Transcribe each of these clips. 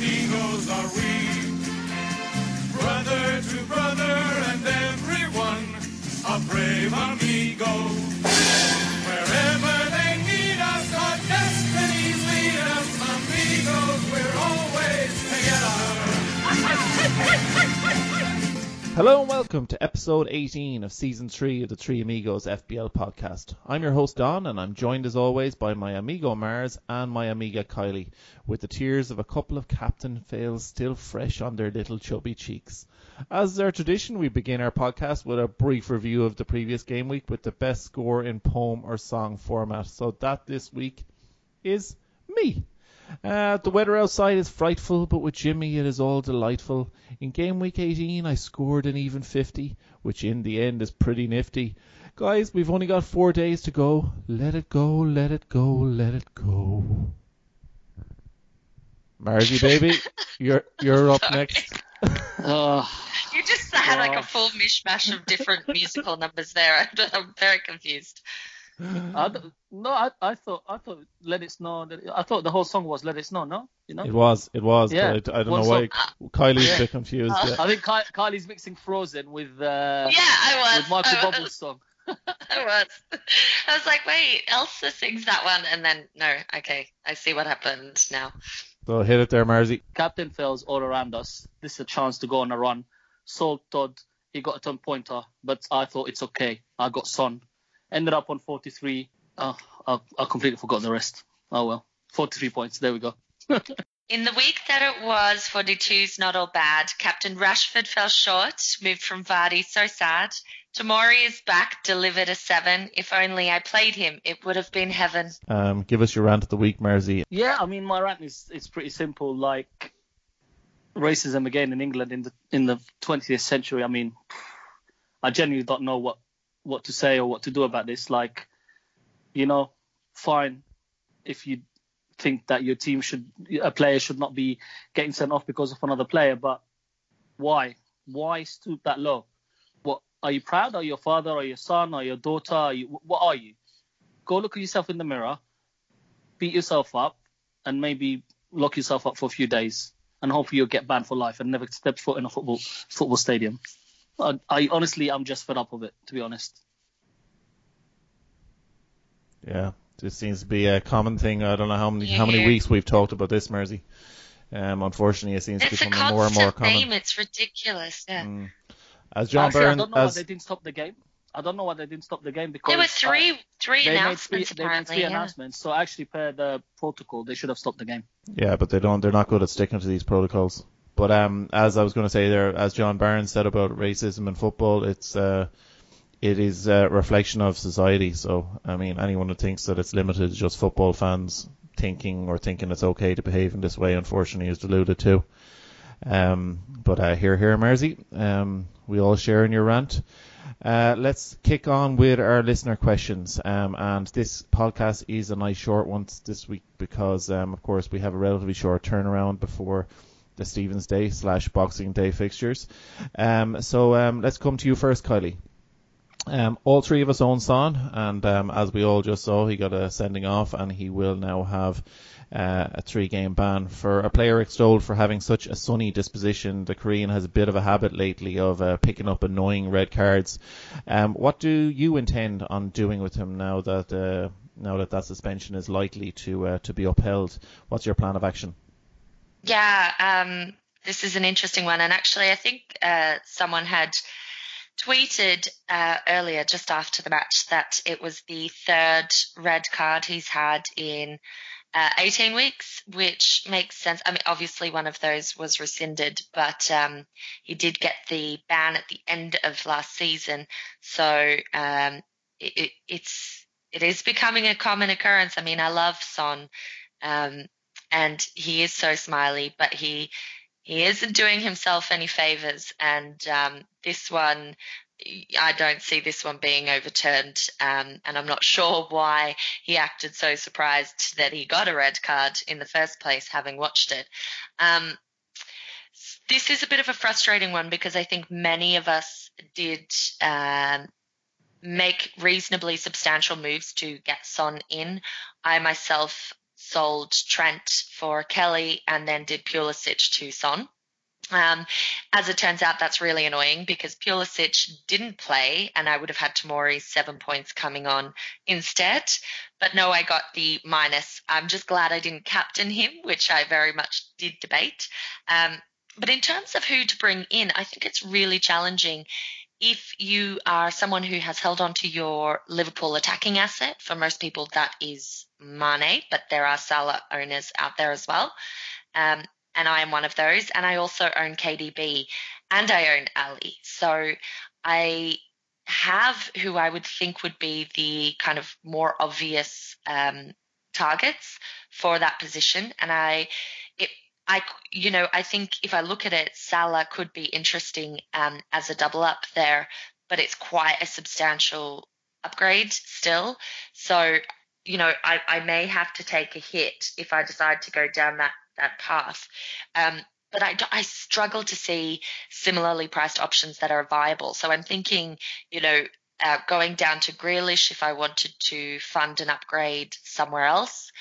amigos are we. Brother to brother and everyone, a brave amigo. Hello and welcome to episode 18 of season 3 of the Three Amigos FPL podcast. I'm your host Don and I'm joined as always by my amigo Mars and my amiga Kylie, with the tears of a couple of captain fails still fresh on their little chubby cheeks. As is our tradition, we begin our podcast with a brief review of the previous game week with the best score in poem or song format. So that this week is me. Uh, the weather outside is frightful, but with Jimmy it is all delightful. In game week 18, I scored an even 50, which in the end is pretty nifty. Guys, we've only got four days to go. Let it go, let it go, let it go. Margie, baby, you're you're up next. Oh, You just had like a full mishmash of different musical numbers there. I'm very confused. I no, I, I thought I thought Let It Snow. I thought the whole song was Let It Snow. No, you know. It was, it was, Yeah. but I, I don't One know why Kylie's Yeah. a bit confused. yeah. I think Ky- Kylie's mixing Frozen with uh, yeah, I was. with. Michael I Bublé's was, song. I was. I was like, wait, Elsa sings that one, and then no, okay, I see what happened now. So hit it there, Margie. Captain fails all around us. This is a chance to go on a run. Sold Todd, he got a 10 pointer, but I thought it's okay. I got Son. Ended up on 43. Oh, I, I completely forgot the rest. Oh well. 43 points. There we go. In the week that it was, 42's not all bad. Captain Rashford fell short, moved from Vardy, so sad. Tomori is back, delivered a seven. If only I played him, it would have been heaven. Um, give us your rant of the week, Margie. Yeah, I mean, my rant is it's pretty simple. Like racism again in England in the in the 20th century. I mean, I genuinely don't know what what to say or what to do about this. Like, you know, fine if you think that your team should a player should not be getting sent off because of another player, but why? Why stoop that low? What are you proud? Are your father? Or your son? Or your daughter? Are you, what are you? Go look at yourself in the mirror beat yourself up and maybe lock yourself up for a few days and hopefully you'll get banned for life and never step foot in a football football stadium. I, I honestly I'm just fed up of it to be honest. Yeah, this seems to be a common thing. I don't know how many how many weeks we've talked about this, Mersey. Um, unfortunately, it seems to It's a be more and more common. theme. It's ridiculous. Yeah. Mm. As John Actually, I don't know why as they didn't stop the game. I don't know why they didn't stop the game because There were uh, three three they made three, announcements they made three yeah. announcements. So actually, per the protocol, they should have stopped the game. yeah, but they don't. They're not good at sticking to these protocols. But um, as I was going to say there, as John Barnes said about racism in football, it's uh, it is a reflection of society. So I mean, anyone who thinks that it's limited to just football fans thinking or thinking it's okay to behave in this way, unfortunately, is deluded too. Um, but uh, here, here, Mersey, um, we all share in your rant. Uh, let's kick on with our listener questions. Um, and this podcast is a nice short one this week because, um, of course, we have a relatively short turnaround before the Stevens Day slash Boxing Day fixtures. Um, so um, let's come to you first, Kylie. Um, all three of us own Son, and um, as we all just saw, he got a sending off, and he will now have uh, a three-game ban for a player extolled for having such a sunny disposition. The Korean has a bit of a habit lately of uh, picking up annoying red cards. Um, what do you intend on doing with him now that uh, now that that suspension is likely to uh, to be upheld? What's your plan of action? Yeah, um, this is an interesting one, and actually, I think uh, someone had tweeted uh, earlier, just after the match, that it was the third red card he's had in uh, 18 weeks, which makes sense. I mean, obviously, one of those was rescinded, but um, he did get the ban at the end of last season, so um, it, it, it's it is becoming a common occurrence. I mean, I love Son. Um, and he is so smiley, but he he isn't doing himself any favors. And um, this one, I don't see this one being overturned. Um, and I'm not sure why he acted so surprised that he got a red card in the first place, having watched it. Um, this is a bit of a frustrating one because I think many of us did um, make reasonably substantial moves to get Son in. I myself sold Trent for Kelly and then did Pulisic to Son. Um, as it turns out, that's really annoying because Pulisic didn't play, and I would have had Tomori's seven points coming on instead. But no, I got the minus. I'm just glad I didn't captain him, which I very much did debate. Um, but in terms of who to bring in, I think it's really challenging if you are someone who has held on to your Liverpool attacking asset. For most people, that is Mane, but there are Salah owners out there as well. Um, and I am one of those. And I also own KDB and I own Ali. So I have who I would think would be the kind of more obvious um, targets for that position. And I, it, I, you know, I think if I look at it, Salah could be interesting um, as a double up there, but it's quite a substantial upgrade still. So, you know, I, I may have to take a hit if I decide to go down that that path. Um, but I, I struggle to see similarly priced options that are viable. So I'm thinking, you know, uh, going down to Grealish if I wanted to fund an upgrade somewhere else.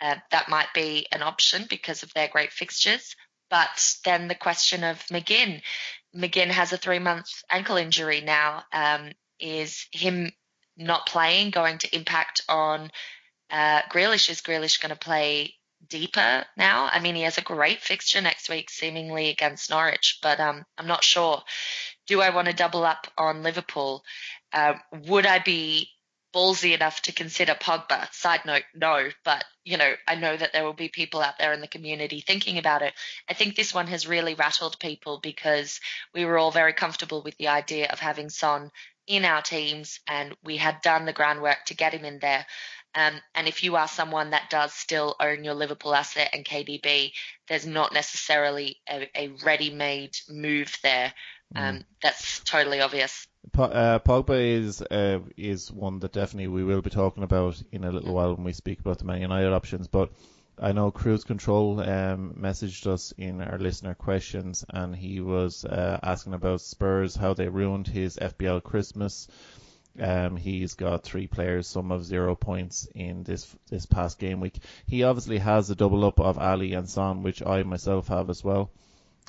Uh, that might be an option because of their great fixtures. But then the question of McGinn. McGinn has a three month ankle injury now. Um, is him not playing going to impact on uh, Grealish? Is Grealish going to play deeper now. I mean, he has a great fixture next week, seemingly against Norwich, but um, I'm not sure. Do I want to double up on Liverpool? Uh, would I be ballsy enough to consider Pogba? Side note, no, but you know, I know that there will be people out there in the community thinking about it. I think this one has really rattled people because we were all very comfortable with the idea of having Son in our teams and we had done the groundwork to get him in there. Um, and if you are someone that does still own your Liverpool asset and KDB, there's not necessarily a, a ready-made move there. Um, mm. That's totally obvious. Uh, Pogba is uh, is one that definitely we will be talking about in a little while when we speak about the Man United options. But I know Cruise Control um, messaged us in our listener questions, and he was uh, asking about Spurs, how they ruined his FPL Christmas. Um, he's got three players, some of zero points in this this past game week. He obviously has a double up of Ali and Son, which I myself have as well.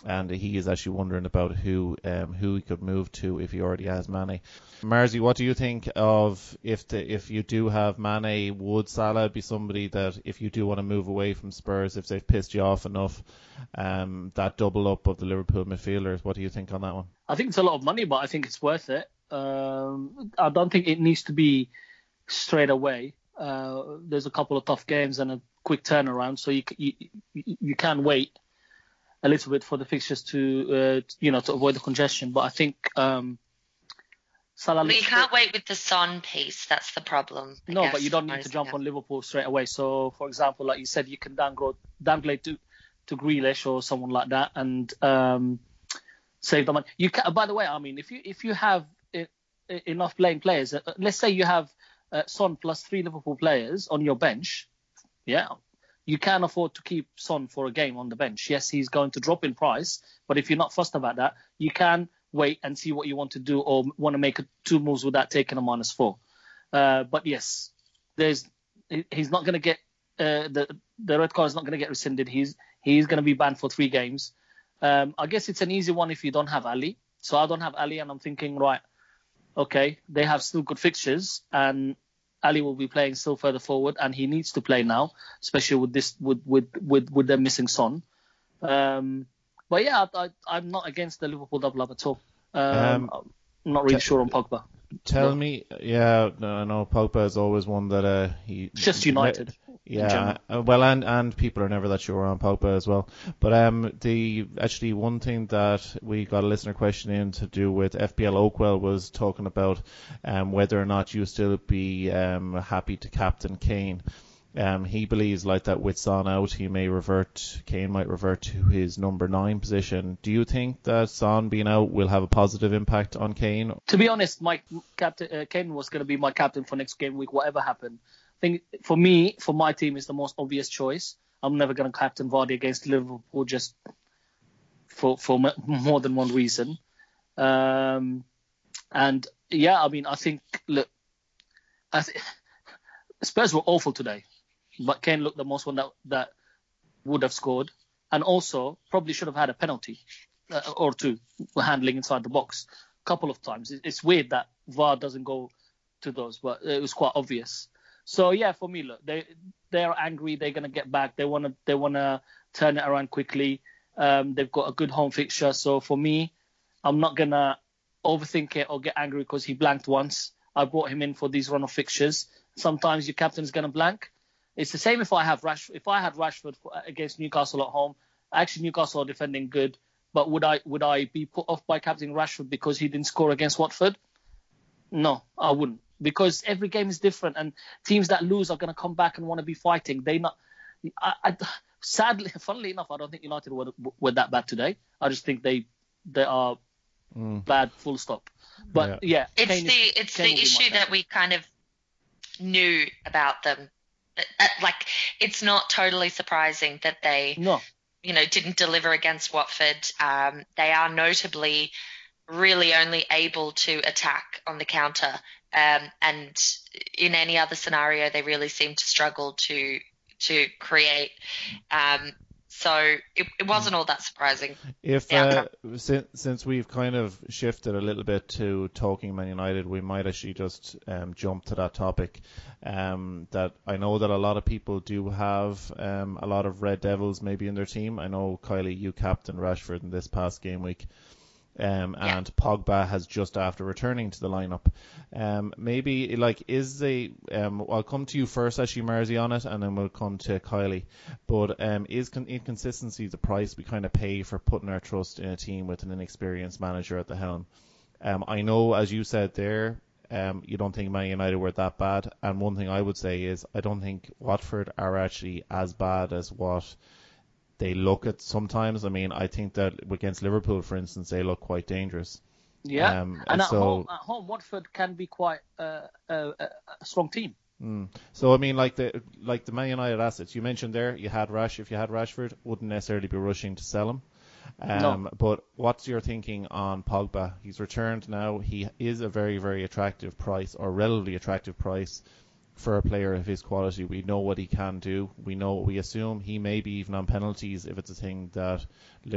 And he is actually wondering about who um, who he could move to if he already has Mane. Marzi, what do you think of if the, if you do have Mane, would Salah be somebody that if you do want to move away from Spurs, if they've pissed you off enough, um, that double up of the Liverpool midfielders? What do you think on that one? I think it's a lot of money, but I think it's worth it. Um, I don't think it needs to be straight away. Uh, there's a couple of tough games and a quick turnaround, so you you, you can wait a little bit for the fixtures to uh, you know to avoid the congestion. But I think um, Salah. But you can't wait with the Son piece. That's the problem. I no, guess, but you don't need to jump on Liverpool straight away. So, for example, like you said, you can downgrade downgrade to to Grealish or someone like that and um, save the money. You can. By the way, I mean, if you if you have enough playing players. Uh, let's say you have uh, Son plus three Liverpool players on your bench. Yeah, you can afford to keep Son for a game on the bench. Yes, he's going to drop in price, but if you're not fussed about that, you can wait and see what you want to do or want to make two moves without taking a minus four. Uh, but yes, there's he's not going to get uh, the the red card is not going to get rescinded. He's he's going to be banned for three games. Um, I guess it's an easy one if you don't have Ali. So I don't have Ali, and I'm thinking, right, okay, they have still good fixtures, and Ali will be playing still further forward, and he needs to play now, especially with this with with with, with them missing Son. Um, but yeah, I, am not against the Liverpool double up at all. Um, um, I'm not really t- sure on Pogba. Tell no. me, yeah, no, no, Pogba is always one that uh, he just United. Yeah, uh, well, and and people are never that sure on Pogba as well. But um, the actually one thing that we got a listener question in to do with FPL Oakwell was talking about um whether or not you still be um happy to captain Kane. Um, he believes like that with Son out, he may revert. Kane might revert to his number nine position. Do you think that Son being out will have a positive impact on Kane? To be honest, my captain uh, Kane was going to be my captain for next game week, whatever happened. Think for me, for my team, is the most obvious choice. I'm never going to captain Vardy against Liverpool just for for more than one reason. Um, and yeah, I mean, I think look, I th- Spurs were awful today. but Kane looked the most one that that would have scored, and also probably should have had a penalty uh, or two handling inside the box a couple of times. It's weird that VAR doesn't go to those, but it was quite obvious. So yeah, for me, look, they they're angry. They're gonna get back. They wanna they wanna turn it around quickly. Um, they've got a good home fixture. So for me, I'm not gonna overthink it or get angry because he blanked once. I brought him in for these run of fixtures. Sometimes your captain is gonna blank. It's the same if I have Rash if I had Rashford against Newcastle at home. Actually, Newcastle are defending good, but would I would I be put off by captain Rashford because he didn't score against Watford? No, I wouldn't because every game is different, and teams that lose are going to come back and want to be fighting. They not. I, I, sadly, funnily enough, I don't think United were, were that bad today. I just think they they are mm. bad, full stop. But yeah, yeah it's Kane the is, it's Kane the issue that we kind of knew about them. Uh, uh, like it's not totally surprising that they no. you know didn't deliver against Watford. Um, they are notably really only able to attack on the counter. Um, and in any other scenario, they really seem to struggle to to create. Um, so it, it, wasn't all that surprising. If uh, since, since we've kind of shifted a little bit to talking Man United, we might actually just um, jump to that topic. Um, that I know that a lot of people do have um, a lot of Red Devils maybe in their team. I know Kylie, you captain Rashford in this past game week. Um, yeah. and Pogba has just after returning to the lineup. Um, maybe like is the um, I'll come to you first, actually, Marzi, on it, and then we'll come to Kylie. But um, is con- inconsistency the price we kind of pay for putting our trust in a team with an inexperienced manager at the helm? Um, I know, as you said there, um, you don't think Man United were that bad, and one thing I would say is I don't think Watford are actually as bad as what they look at sometimes. I mean, I think that against Liverpool, for instance, they look quite dangerous. Yeah, um, and, at, so, home, at home, Watford can be quite uh, a, a, strong team. Mm. So I mean, like the like the Man United assets you mentioned there, you had Rash. If you had Rashford, wouldn't necessarily be rushing to sell him. Um, no. But what's your thinking on Pogba? He's returned now. He is a very very attractive price or relatively attractive price for a player of his quality. We know what he can do. We know we assume he may be even on penalties if it's a thing that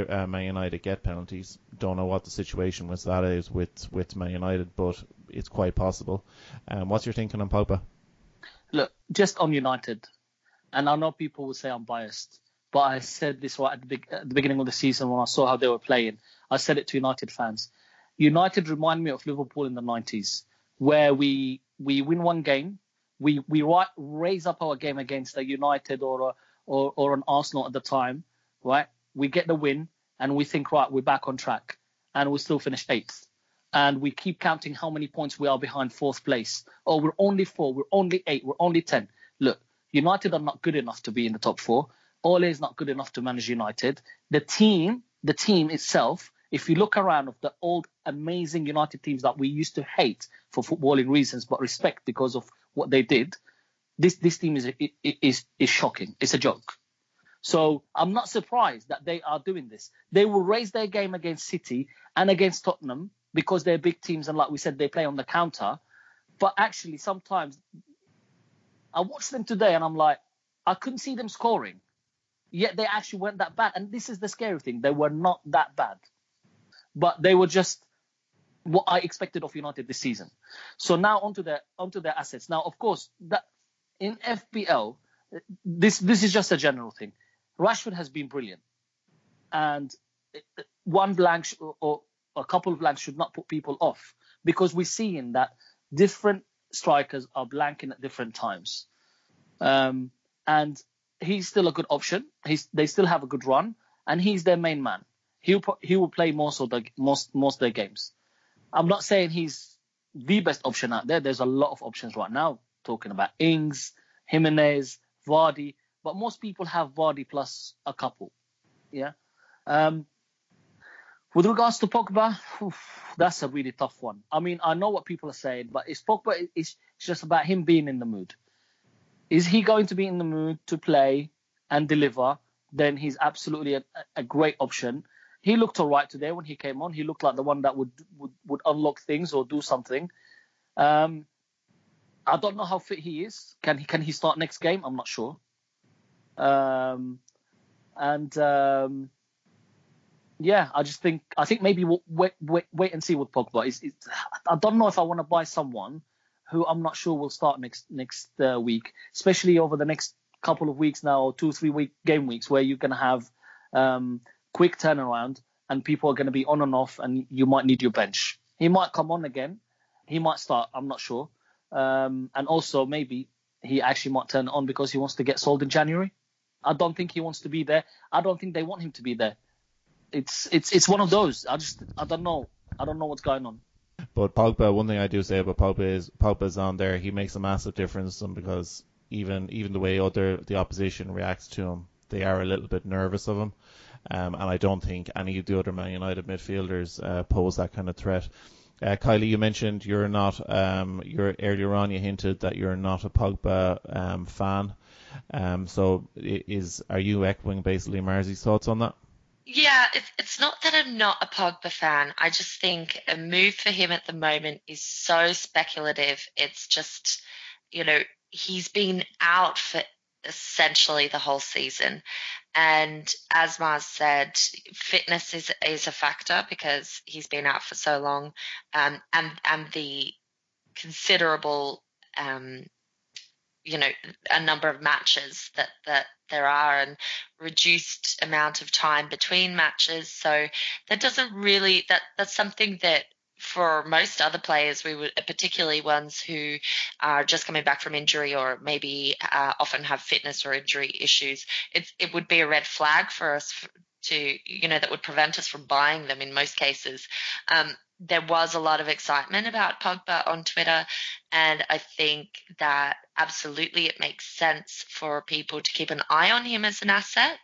uh, Man United get penalties. Don't know what the situation with that is with with Man United, but it's quite possible. Um, what's your thinking on Pogba? Look, just on United, and I know people will say I'm biased, but I said this right at the, big, at the beginning of the season when I saw how they were playing. I said it to United fans. United remind me of Liverpool in the 90s, where we we win one game we we raise up our game against a United or a, or or an Arsenal at the time, right? We get the win and we think right, we're back on track, and we still finish eighth, and we keep counting how many points we are behind fourth place. Oh, we're only four, we're only eight, we're only ten. Look, United are not good enough to be in the top four. Ole is not good enough to manage United. The team, the team itself, if you look around of the old amazing United teams that we used to hate for footballing reasons, but respect because of what they did, this this team is is is shocking. It's a joke. So I'm not surprised that they are doing this. They will raise their game against City and against Tottenham because they're big teams and like we said, they play on the counter. But actually, sometimes I watched them today and I'm like, I couldn't see them scoring. Yet they actually weren't that bad. And this is the scary thing. They were not that bad. But they were just what I expected of United this season. So now onto their onto their assets. Now, of course, that in FPL, this this is just a general thing. Rashford has been brilliant, and one blank or a couple of blanks should not put people off because we're seeing that different strikers are blanking at different times, um, and he's still a good option. He's they still have a good run, and he's their main man. He'll he will play most of the most most of their games. I'm not saying he's the best option out there. There's a lot of options right now talking about Ings, Jimenez, Vardy, but most people have Vardy plus a couple. Yeah. Um, with regards to Pogba, oof, that's a really tough one. I mean, I know what people are saying, but it's Pogba. It's just about him being in the mood. Is he going to be in the mood to play and deliver? Then he's absolutely a, a great option he looked all right today when he came on. He looked like the one that would would, would unlock things or do something. Um, I don't know how fit he is. Can he can he start next game? I'm not sure. Um, and um, yeah, I just think I think maybe we'll wait wait wait and see with Pogba. It's, it's, I don't know if I want to buy someone who I'm not sure will start next next uh, week, especially over the next couple of weeks now, two three week game weeks where you're gonna have um, quick turnaround and people are gonna be on and off, and you might need your bench. He might come on again, he might start. I'm not sure, um, and also maybe he actually might turn on because he wants to get sold in January. I don't think he wants to be there. I don't think they want him to be there. It's it's it's one of those. I just I don't know. I don't know what's going on. But Pogba, one thing I do say about Pogba is Pogba's on there. He makes a massive difference because even even the way other the opposition reacts to him, they are a little bit nervous of him. Um, and I don't think any of the other Man United midfielders uh, pose that kind of threat. Uh, Kylie, you mentioned you're not. Um, you're earlier on. You hinted that you're not a Pogba um, fan. Um, so is are you echoing basically Marzi's thoughts on that? Yeah, it's, it's not that I'm not a Pogba fan. I just think a move for him at the moment is so speculative. It's just, you know, he's been out for essentially the whole season. And as Mars said, fitness is is a factor because he's been out for so long, um, and and the considerable um, you know a number of matches that that there are and reduced amount of time between matches. So that doesn't really that that's something that for most other players we would particularly ones who are just coming back from injury or maybe uh, often have fitness or injury issues it it would be a red flag for us to you know that would prevent us from buying them in most cases. Um, there was a lot of excitement about Pogba on Twitter, and I think that absolutely it makes sense for people to keep an eye on him as an asset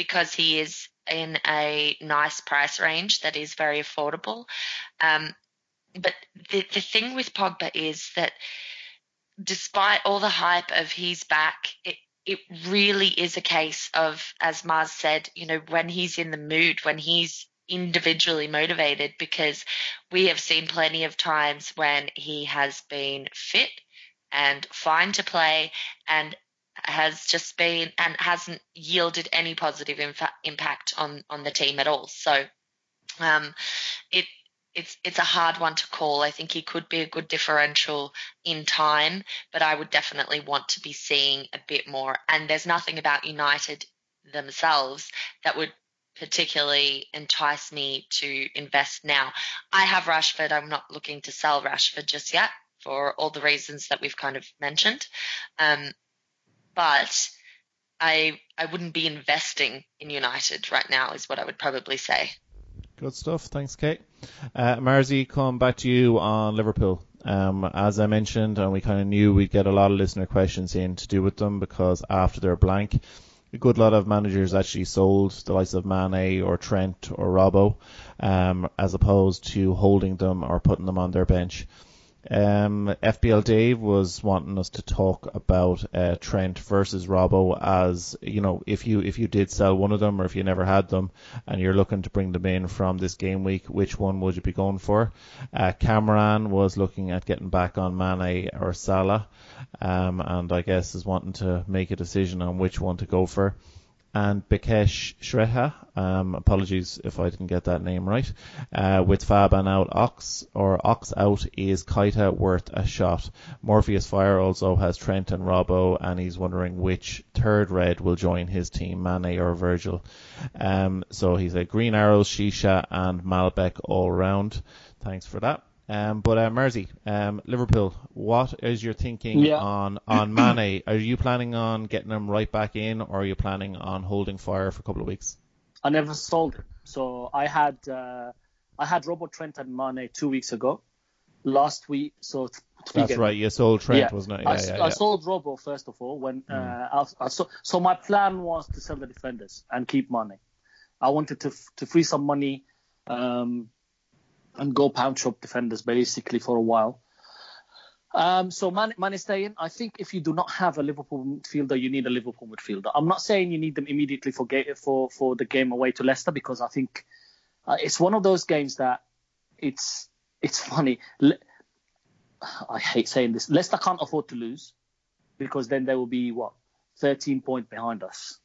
because he is in a nice price range that is very affordable. Um, but the, the thing with Pogba is that despite all the hype of he's back, it, it really is a case of, as Mars said, you know, when he's in the mood, when he's individually motivated because we have seen plenty of times when he has been fit and fine to play and has just been and hasn't yielded any positive infa- impact on on the team at all. So um, it it's it's a hard one to call. I think he could be a good differential in time, but I would definitely want to be seeing a bit more. And there's nothing about United themselves that would particularly entice me to invest now. I have Rashford. I'm not looking to sell Rashford just yet for all the reasons that we've kind of mentioned. Um, but I I wouldn't be investing in United right now is what I would probably say. Good stuff. Thanks, Kate. Uh, Marzi, come back to you on Liverpool. Um, as I mentioned, and we kind of knew we'd get a lot of listener questions in to do with them because after their blank, a good lot of managers actually sold the likes of Mane or Trent or Robbo, um, as opposed to holding them or putting them on their bench. Um, FPL Dave was wanting us to talk about uh, Trent versus Robbo as you know if you if you did sell one of them or if you never had them and you're looking to bring them in from this game week, which one would you be going for? Uh, Cameron was looking at getting back on Mane or Salah, um, and I guess is wanting to make a decision on which one to go for and Bikesh Shreha. Um, apologies if I didn't get that name right. Uh, with Fabian out, Ox or Ox out is Keita worth a shot. Morpheus Fire also has Trent and Robbo, and he's wondering which third red will join his team, Mane or Virgil. Um, so he's a Green Arrows, Shisha, and Malbec all round. Thanks for that. Um, but uh, Mersey, um, Liverpool, what is your thinking Yeah. on on Mane? Are you planning on getting him right back in, or are you planning on holding fire for a couple of weeks? I never sold him. So I had uh, I had Robert Trent and Mane two weeks ago. Last week, so th- That's right. You sold Trent, Yeah. wasn't it? I, Yeah, s- yeah, I. Sold Robbo first of all when uh, I, I so, so my plan was to sell the defenders and keep money. I wanted to f- to free some money um, and go pound shop defenders basically for a while. Um, so Man, Man is staying. I think if you do not have a Liverpool midfielder, you need a Liverpool midfielder. I'm not saying you need them immediately for for for the game away to Leicester because I think uh, it's one of those games that it's it's funny. Le- I hate saying this. Leicester can't afford to lose because then there will be what 13 point behind us,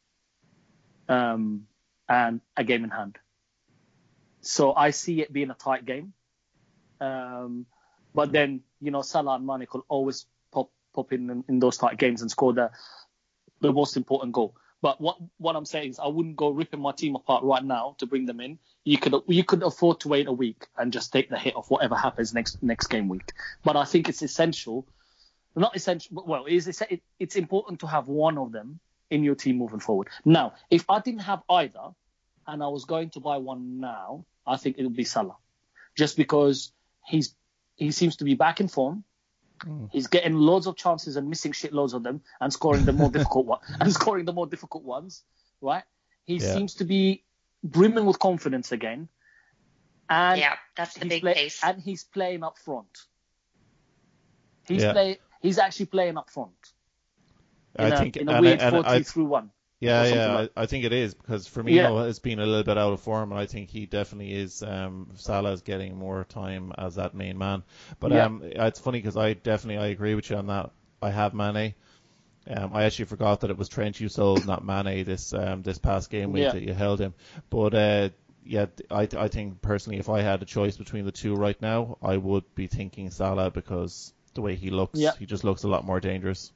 um, and a game in hand. So I see it being a tight game. Um, but then you know Salah and Mane will always pop pop in, in in those tight games and score the the most important goal. But what what I'm saying is I wouldn't go ripping my team apart right now to bring them in. You could you could afford to wait a week and just take the hit of whatever happens next next game week. But I think it's essential, not essential. Well, it's it's important to have one of them in your team moving forward. Now, if I didn't have either, and I was going to buy one now, I think it would be Salah, just because he's he seems to be back in form. Mm. He's getting loads of chances and missing shit loads of them and scoring the more difficult one and scoring the more difficult ones, right? He Yeah. seems to be brimming with confidence again. And yeah, that's the he's big play- piece. and he's playing up front. He's Yeah. play he's actually playing up front. In I a, think in a and, weird and four I, three through one. Yeah, yeah, like- I, I think it is because Firmino Yeah. has been a little bit out of form, and I think he definitely is. Um, Salah's getting more time as that main man, but Yeah. um, it's funny because I definitely I agree with you on that. I have Mane. Um, I actually forgot that it was Trent you sold, not Mane, this um, this past game week Yeah. that you held him. But uh, yeah, I I think personally, if I had a choice between the two right now, I would be thinking Salah because the way he looks, Yeah. he just looks a lot more dangerous.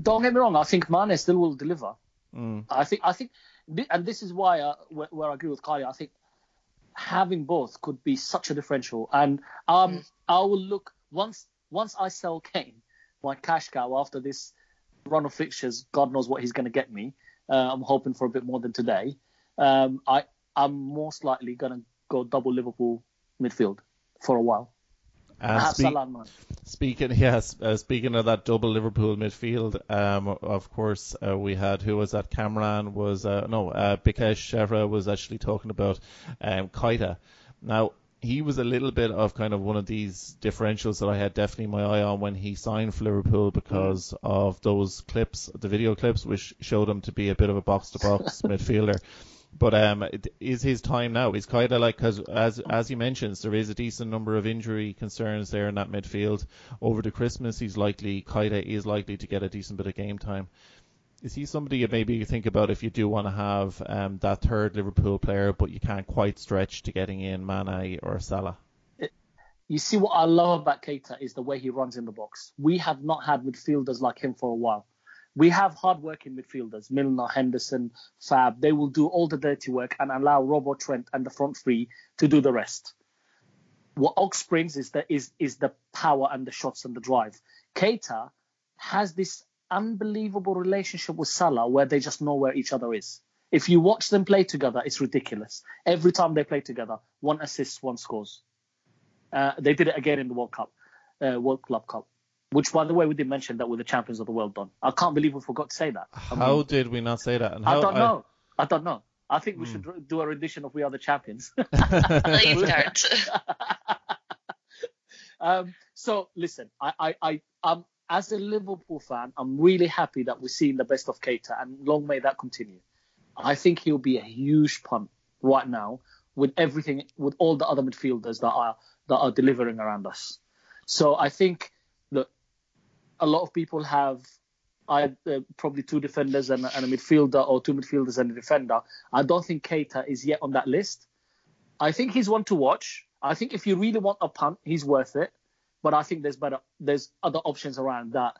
Don't get me wrong. I think Mane still will deliver. Mm. I think I think, and this is why uh, where, where I agree with Kylie. I think having both could be such a differential. And um, I will look once once I sell Kane, my cash cow after this run of fixtures. God knows what he's going to get me. Uh, I'm hoping for a bit more than today. Um, I I'm most likely going to go double Liverpool midfield for a while. And I have speak- Salah and Mane. Speaking, yes, uh, speaking of that double Liverpool midfield, um, of course, uh, we had who was that? Cameron was uh, no, uh, Bikesh Chevra was actually talking about um, Keita. Now he was a little bit of kind of one of these differentials that I had definitely my eye on when he signed for Liverpool because of those clips, the video clips, which showed him to be a bit of a box to box midfielder. But um, is his time now. Kind of like because as as he mentions, there is a decent number of injury concerns there in that midfield. Over the Christmas, he's likely Keita is likely to get a decent bit of game time. Is he somebody you maybe think about if you do want to have um, that third Liverpool player, but you can't quite stretch to getting in Mane or Salah? You see what I love about Keita is the way he runs in the box. We have not had midfielders like him for a while. We have hard-working midfielders, Milner, Henderson, Fab. They will do all the dirty work and allow Robbo Trent and the front three to do the rest. What Ox brings is the is is the power and the shots and the drive. Keita has this unbelievable relationship with Salah where they just know where each other is. If you watch them play together, it's ridiculous. Every time they play together, one assists, one scores. Uh, they did it again in the World Cup, uh, World Club Cup, which, by the way, we did mention that we're the champions of the world done. I can't believe we forgot to say that. I mean, How did we not say that? And I don't know. I don't know. I think we Hmm. should do a rendition of "We Are the Champions." Please don't. um, so listen, I, I, I, um, as a Liverpool fan, I'm really happy that we're seeing the best of Keita, and long may that continue. I think he'll be a huge punt right now with everything, with all the other midfielders that are that are delivering around us. So I think that a lot of people have. I uh, probably two defenders and, and a midfielder, or two midfielders and a defender. I don't think Keita is yet on that list. I think he's one to watch. I think if you really want a punt, he's worth it. But I think there's better, there's other options around that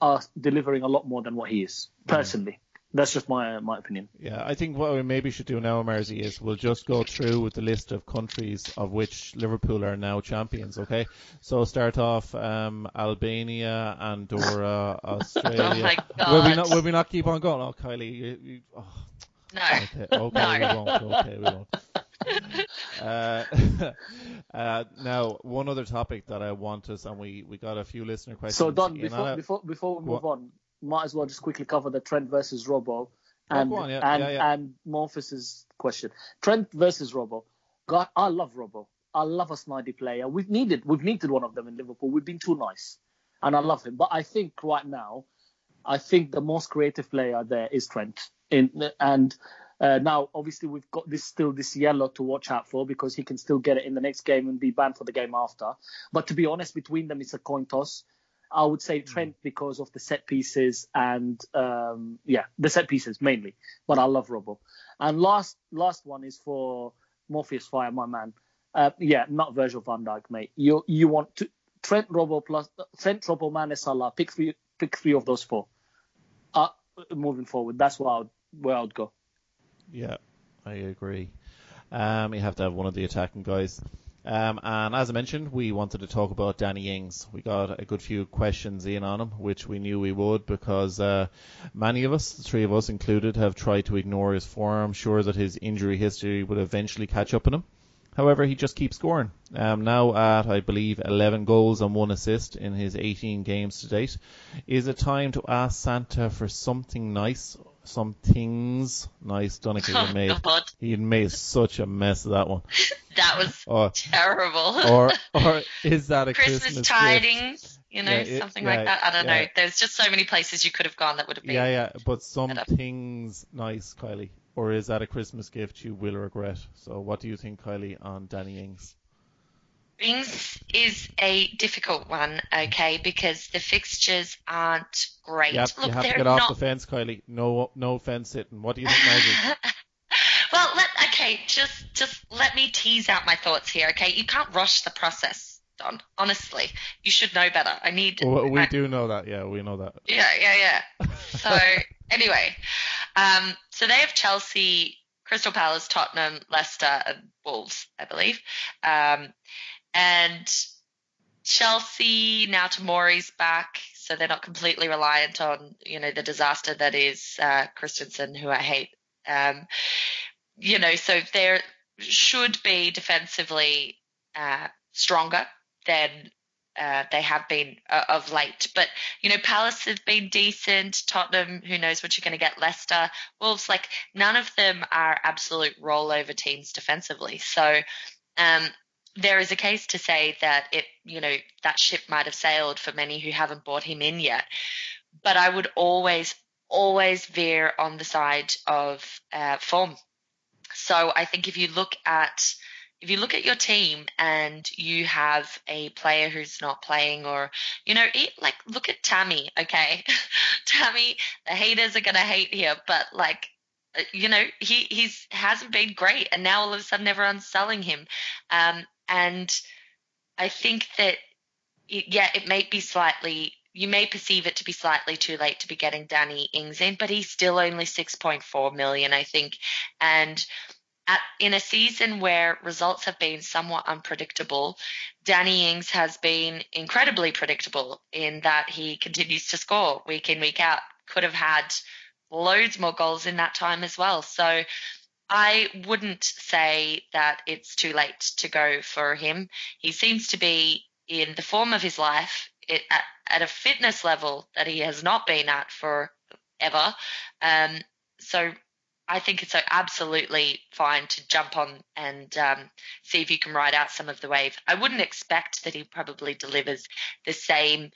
are delivering a lot more than what he is. Personally, that's just my my opinion. Yeah, I think what we maybe should do now, Marzi, is we'll just go through with the list of countries of which Liverpool are now champions. Okay, so start off um, Albania, Andorra, Australia. Oh my Will we God. not? Will we not keep on going? Oh, Kylie, you, you, oh, No. okay, okay, No. we won't. Okay, we won't. Uh, uh, now, one other topic that I want us, and we, we got a few listener questions. So Don, before on before before we Go move on, might as well just quickly cover the Trent versus Robbo Oh, and go on, yeah, and yeah, yeah. and Morpheus's question. Trent versus Robbo. God, I love Robbo. I love a snidey player. We've needed we've needed one of them in Liverpool. We've been too nice, and I love him. But I think right now, I think the most creative player there is Trent. In and uh, now, obviously, we've got this still this yellow to watch out for because he can still get it in the next game and be banned for the game after. But to be honest, between them, it's a coin toss. I would say Trent because of the set pieces and um, yeah, the set pieces mainly. But I love Robbo. And last last one is for Morpheus Fire, my man. Uh, yeah, not Virgil van Dijk, mate. You you want to Trent Robbo plus Trent Robbo, Mane, Salah. Pick three pick three of those four. Uh, moving forward, that's where I would, where I would go. Yeah, I agree. Um, you have to have one of the attacking guys. Um, and as I mentioned, we wanted to talk about Danny Ings. We got a good few questions in on him, which we knew we would because uh, many of us, the three of us included, have tried to ignore his form, sure that his injury history would eventually catch up on him. However, he just keeps scoring. Um, now at, I believe, 11 goals and one assist in his 18 games to date. Is it time to ask Santa for something nice? Some things nice. Donnelly Oh, had made. God. He made such a mess of that one. That was Or, terrible. or, or is that a Christmas, Christmas, gift? tidings, you know, Yeah, it- something yeah, like that. I don't yeah. know. There's just so many places you could have gone that would have been. Yeah, yeah, but some things nice, Kylie. Or is that a Christmas gift you will regret? So, what do you think, Kylie, on Danny Ings? Ings is a difficult one, okay, because the fixtures aren't great. Have, Look, you have to get off the fence, Kylie. No, no fence sitting. What do you think, Maggie? well, let, okay, just just let me tease out my thoughts here, okay? You can't rush the process, Don. Honestly, you should know better. I need. Well, we I- do know that. Yeah, we know that. Yeah, yeah, yeah. So anyway, um, so they have Chelsea, Crystal Palace, Tottenham, Leicester, and Wolves, I believe. Um, and Chelsea now Tomori's back, so they're not completely reliant on you know the disaster that is uh, Christensen, who I hate. Um, you know, so they should be defensively uh, stronger than uh, they have been uh, of late. But you know, Palace have been decent. Tottenham, who knows what you're going to get? Leicester, Wolves, like none of them are absolute rollover teams defensively. So um, there is a case to say that it, you know, that ship might have sailed for many who haven't bought him in yet. But I would always, always veer on the side of uh, form. So I think if you look at if you look at your team and you have a player who's not playing or you know it, like look at tammy okay tammy the haters are going to hate here but like uh, you know he he's hasn't been great and now all of a sudden everyone's selling him um and i think that it, yeah it may be slightly you may perceive it to be slightly too late to be getting Danny Ings in, but he's still only 6.4 million, I think. And at, in a season where results have been somewhat unpredictable, Danny Ings has been incredibly predictable in that he continues to score week in, week out. Could have had loads more goals in that time as well. So I wouldn't say that it's too late to go for him. He seems to be in the form of his life it, at, at a fitness level that he has not been at for ever. Um, so I think it's so absolutely fine to jump on and um, see if you can ride out some of the wave. I wouldn't expect that he probably delivers the same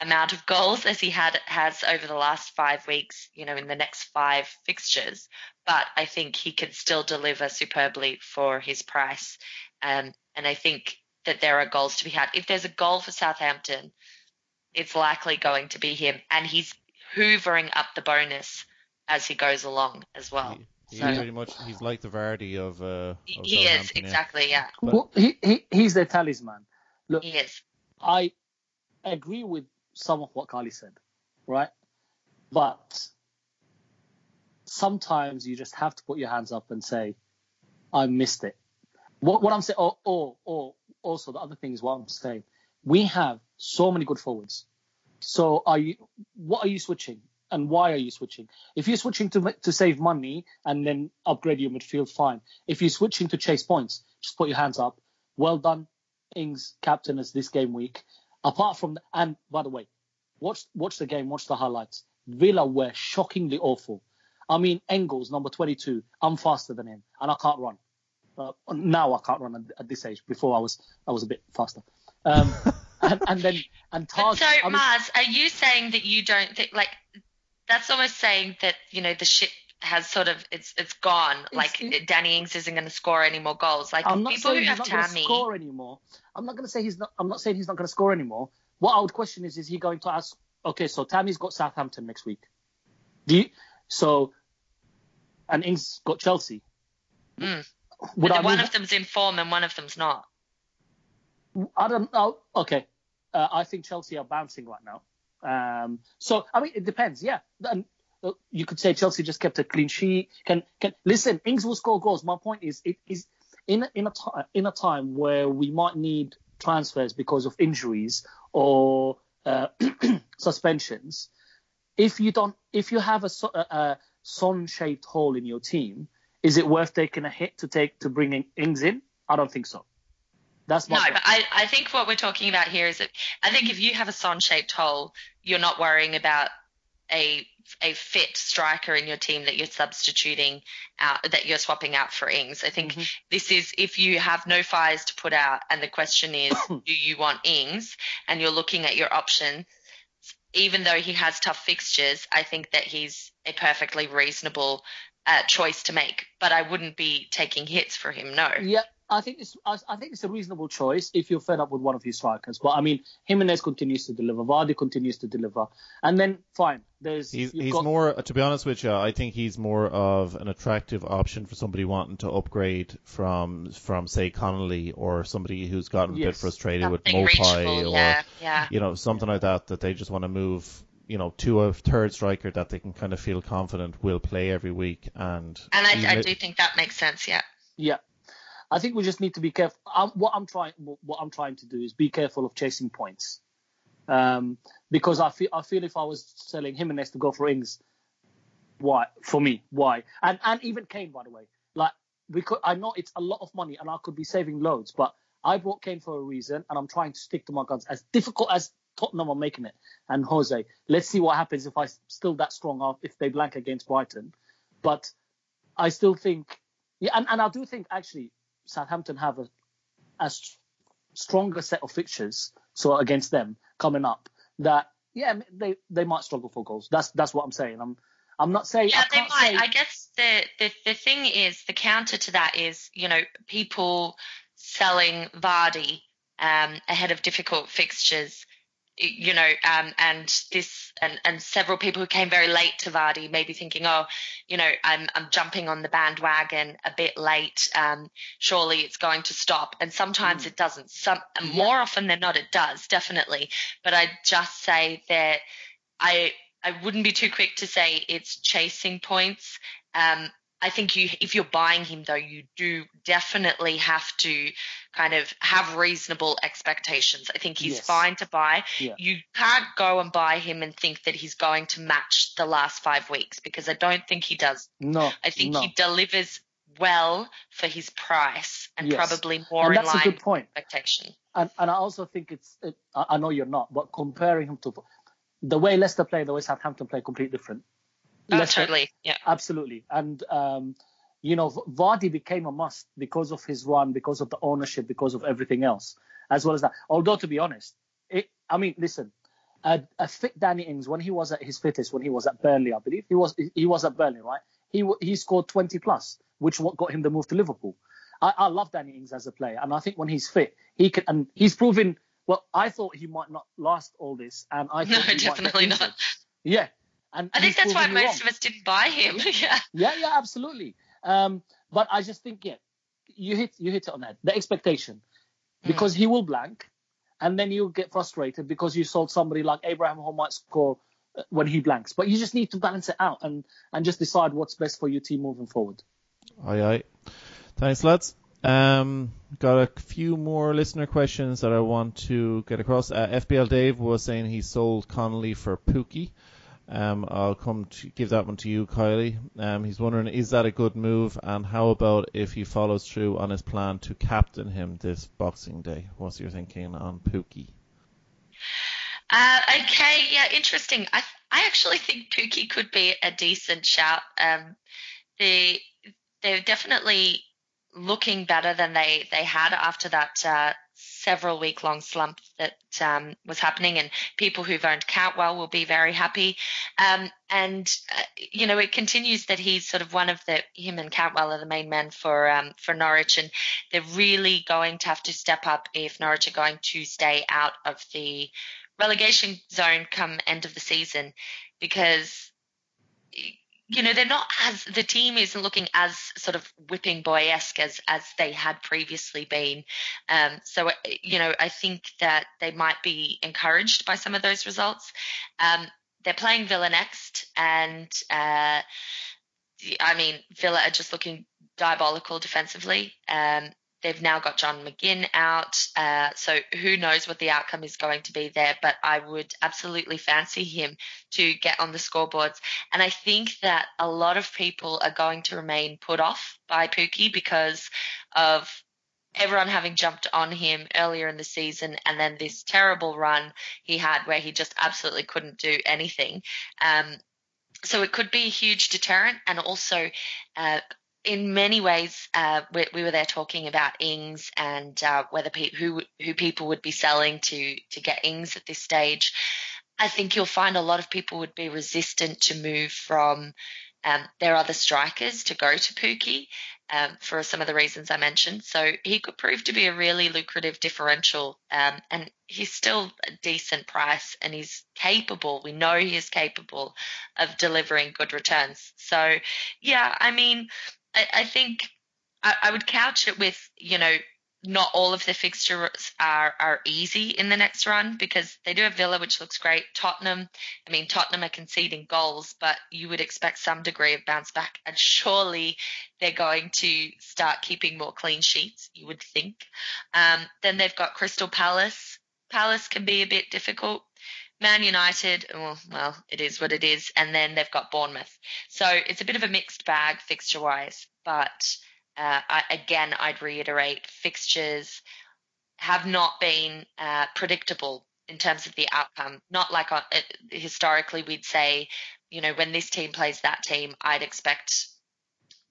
amount of goals as he had has over the last five weeks, you know, in the next five fixtures. But I think he can still deliver superbly for his price. Um, and I think that there are goals to be had. If there's a goal for Southampton, it's likely going to be him, and he's hoovering up the bonus as he goes along as well. He, he's So- pretty much he's like the Vardy of. Uh, He, of he is exactly, yeah, But- Well, he, he he's their talisman. Look, he is. I agree with some of what Carly said, right? But sometimes you just have to put your hands up and say, I missed it. What, what I'm saying, or, or, or also the other thing is what I'm saying. We have so many good forwards. So are you, what are you switching? And why are you switching? If you're switching to to save money and then upgrade your midfield, fine. If you're switching to chase points, just put your hands up. Well done, Ings, captain as this game week. Apart from, and by the way, watch watch the game, watch the highlights. Villa were shockingly awful. I mean, Engels, number 22, I'm faster than him, and I can't run. Uh, now I can't run at, at this age. Before I was, I was a bit faster. Um, and, and then and But Taj, so, I mean, Mars, are you saying that you don't think like that's almost saying that you know the ship has sort of it's it's gone. like it- Danny Ings isn't going to score any more goals. Like I'm not people saying who he's have not going to Tammy, score anymore. I'm not going to say he's not. I'm not saying he's not going to score anymore. what I would question is, is he going to ask? Okay, so Tammy's got Southampton next week. Do you, so, and Ings got Chelsea. Mm. Would I one move- of them's in form and one of them's not. I don't know. Okay, uh, I think Chelsea are bouncing right now. Um, so I mean, it depends. Yeah, and you could say Chelsea just kept a clean sheet. Can can listen? Ings will score goals. My point is, it is in a- in a ti- in a time where we might need transfers because of injuries or uh, suspensions. If you don't, if you have a, a, Son-shaped hole in your team, is it worth taking a hit to take to bring in Ings in? I don't think so. That's my No, point. but I, I think what we're talking about here is that I think if you have a Son-shaped hole, you're not worrying about a a fit striker in your team that you're substituting out that you're swapping out for Ings. I think Mhm. this is if you have no fires to put out and the question is do you want Ings and you're looking at your options even though he has tough fixtures, I think that he's a perfectly reasonable uh, choice to make. But I wouldn't be taking hits for him. No. Yeah, I think it's I, I think it's a reasonable choice if you're fed up with one of his strikers. But I mean, Jimenez continues to deliver, Vardy continues to deliver, and then fine. There's He's, he's got- more, to be honest with you, I think he's more of an attractive option for somebody wanting to upgrade from, from say, Connolly or somebody who's gotten a bit Yes. frustrated with Something Maupay or, Yeah. Yeah. you know, something like that, that they just want to move, you know, to a third striker that they can kind of feel confident will play every week. And, And I, I do think that makes sense. Yeah. Yeah, I think we just need to be careful. i what I'm trying, what I'm trying to do is be careful of chasing points, um, because I feel, I feel if I was selling Jimenez to go for Ings, why? For me, why? And and even Kane, by the way, like we could, I know it's a lot of money, and I could be saving loads, but I bought Kane for a reason, and I'm trying to stick to my guns. As difficult as Tottenham are making it, and Jose, let's see what happens if I still that strong if they blank against Brighton, but I still think, yeah, and, and I do think actually Southampton have a, a stronger set of fixtures, so against them coming up that yeah they they might struggle for goals. That's that's what I'm saying. I'm I'm not saying Yeah, I they might. say I guess the, the the thing is the counter to that is you know people selling Vardy um, ahead of difficult fixtures. You know, um, and this and, and several people who came very late to Vardy, maybe thinking, oh, you know, I'm I'm jumping on the bandwagon a bit late. Um, surely it's going to stop, and sometimes Mm. it doesn't. Some Yeah. more often than not, it does definitely. But I just say that I I wouldn't be too quick to say it's chasing points. Um, I think you, if you're buying him though, you do definitely have to kind of have reasonable expectations. I think he's Yes. fine to buy. Yeah. You can't go and buy him and think that he's going to match the last five weeks because I don't think he does. no. I think no. he delivers well for his price and Yes. probably more and in that's a line good with point. expectation. And and I also think it's it, I I know you're not, but comparing him to the way Leicester play, the way Southampton play, completely different. Oh, totally. Yeah. Absolutely. And, um, you know, Vardy became a must because of his run, because of the ownership, because of everything else, as well as that. Although, to be honest, it, I mean, listen, a, a fit Danny Ings, when he was at his fittest, when he was at Burnley, I believe, he was he was at Burnley, right? He he scored 20 plus, which what got him the move to Liverpool. I, I love Danny Ings as a player, and I think when he's fit, he can, and he's proven. Well, I thought he might not last all this, and I No, thought he might get definitely not. Yeah, and I think that's why most wrong. of us didn't buy him. yeah. Yeah, yeah, absolutely. Um, but I just think, yeah, you hit you hit it on that. The expectation, because he will blank, and then you'll get frustrated because you sold somebody like Abraham who might score uh, when he blanks. But you just need to balance it out and and just decide what's best for your team moving forward. Aye, aye. Thanks, lads. Um, got a few more listener questions that I want to get across. Uh, FPL Dave was saying he sold Connolly for Pukki. Um, I'll come to give that one to you, Kylie. Um, he's wondering, is that a good move? And how about if he follows through on his plan to captain him this Boxing Day? What's your thinking on Pukki? Uh, okay, yeah, interesting. I I actually think Pukki could be a decent shout. Um, they they're definitely looking better than they they had after that uh, several week long slump that um, was happening, and people who've owned Cantwell will be very happy. Um, and uh, you know, it continues that he's sort of one of the him and Cantwell are the main men for um, for Norwich, and they're really going to have to step up if Norwich are going to stay out of the relegation zone come end of the season because you know they're not as the team isn't looking as sort of whipping boy esque as as they had previously been. Um, so you know I think that they might be encouraged by some of those results. Um, they're playing Villa next, and uh, I mean Villa are just looking diabolical defensively. Um, They've now got John McGinn out, uh, so who knows what the outcome is going to be there. But I would absolutely fancy him to get on the scoreboards. And I think that a lot of people are going to remain put off by Pukki because of everyone having jumped on him earlier in the season and then this terrible run he had where he just absolutely couldn't do anything. Um, so it could be a huge deterrent and also uh, in many ways, uh, we, we, were there talking about Ings and uh, whether pe- who who people would be selling to to get Ings at this stage. I think you'll find a lot of people would be resistant to move from um, their other strikers to go to Pukki um, for some of the reasons I mentioned. So he could prove to be a really lucrative differential, um, and he's still a decent price, and he's capable. We know he is capable of delivering good returns. So, yeah, I mean, I, I think I, I would couch it with, you know, not all of the fixtures are are easy in the next run because they do have Villa, which looks great. Tottenham, I mean, Tottenham are conceding goals, but you would expect some degree of bounce back, and surely they're going to start keeping more clean sheets. You would think. Um, then they've got Crystal Palace. Palace can be a bit difficult. Man United, well, well, it is what it is, and then they've got Bournemouth. So it's a bit of a mixed bag fixture wise, but uh, I, again, I'd reiterate fixtures have not been uh, predictable in terms of the outcome. Not like uh, historically we'd say, you know, when this team plays that team, I'd expect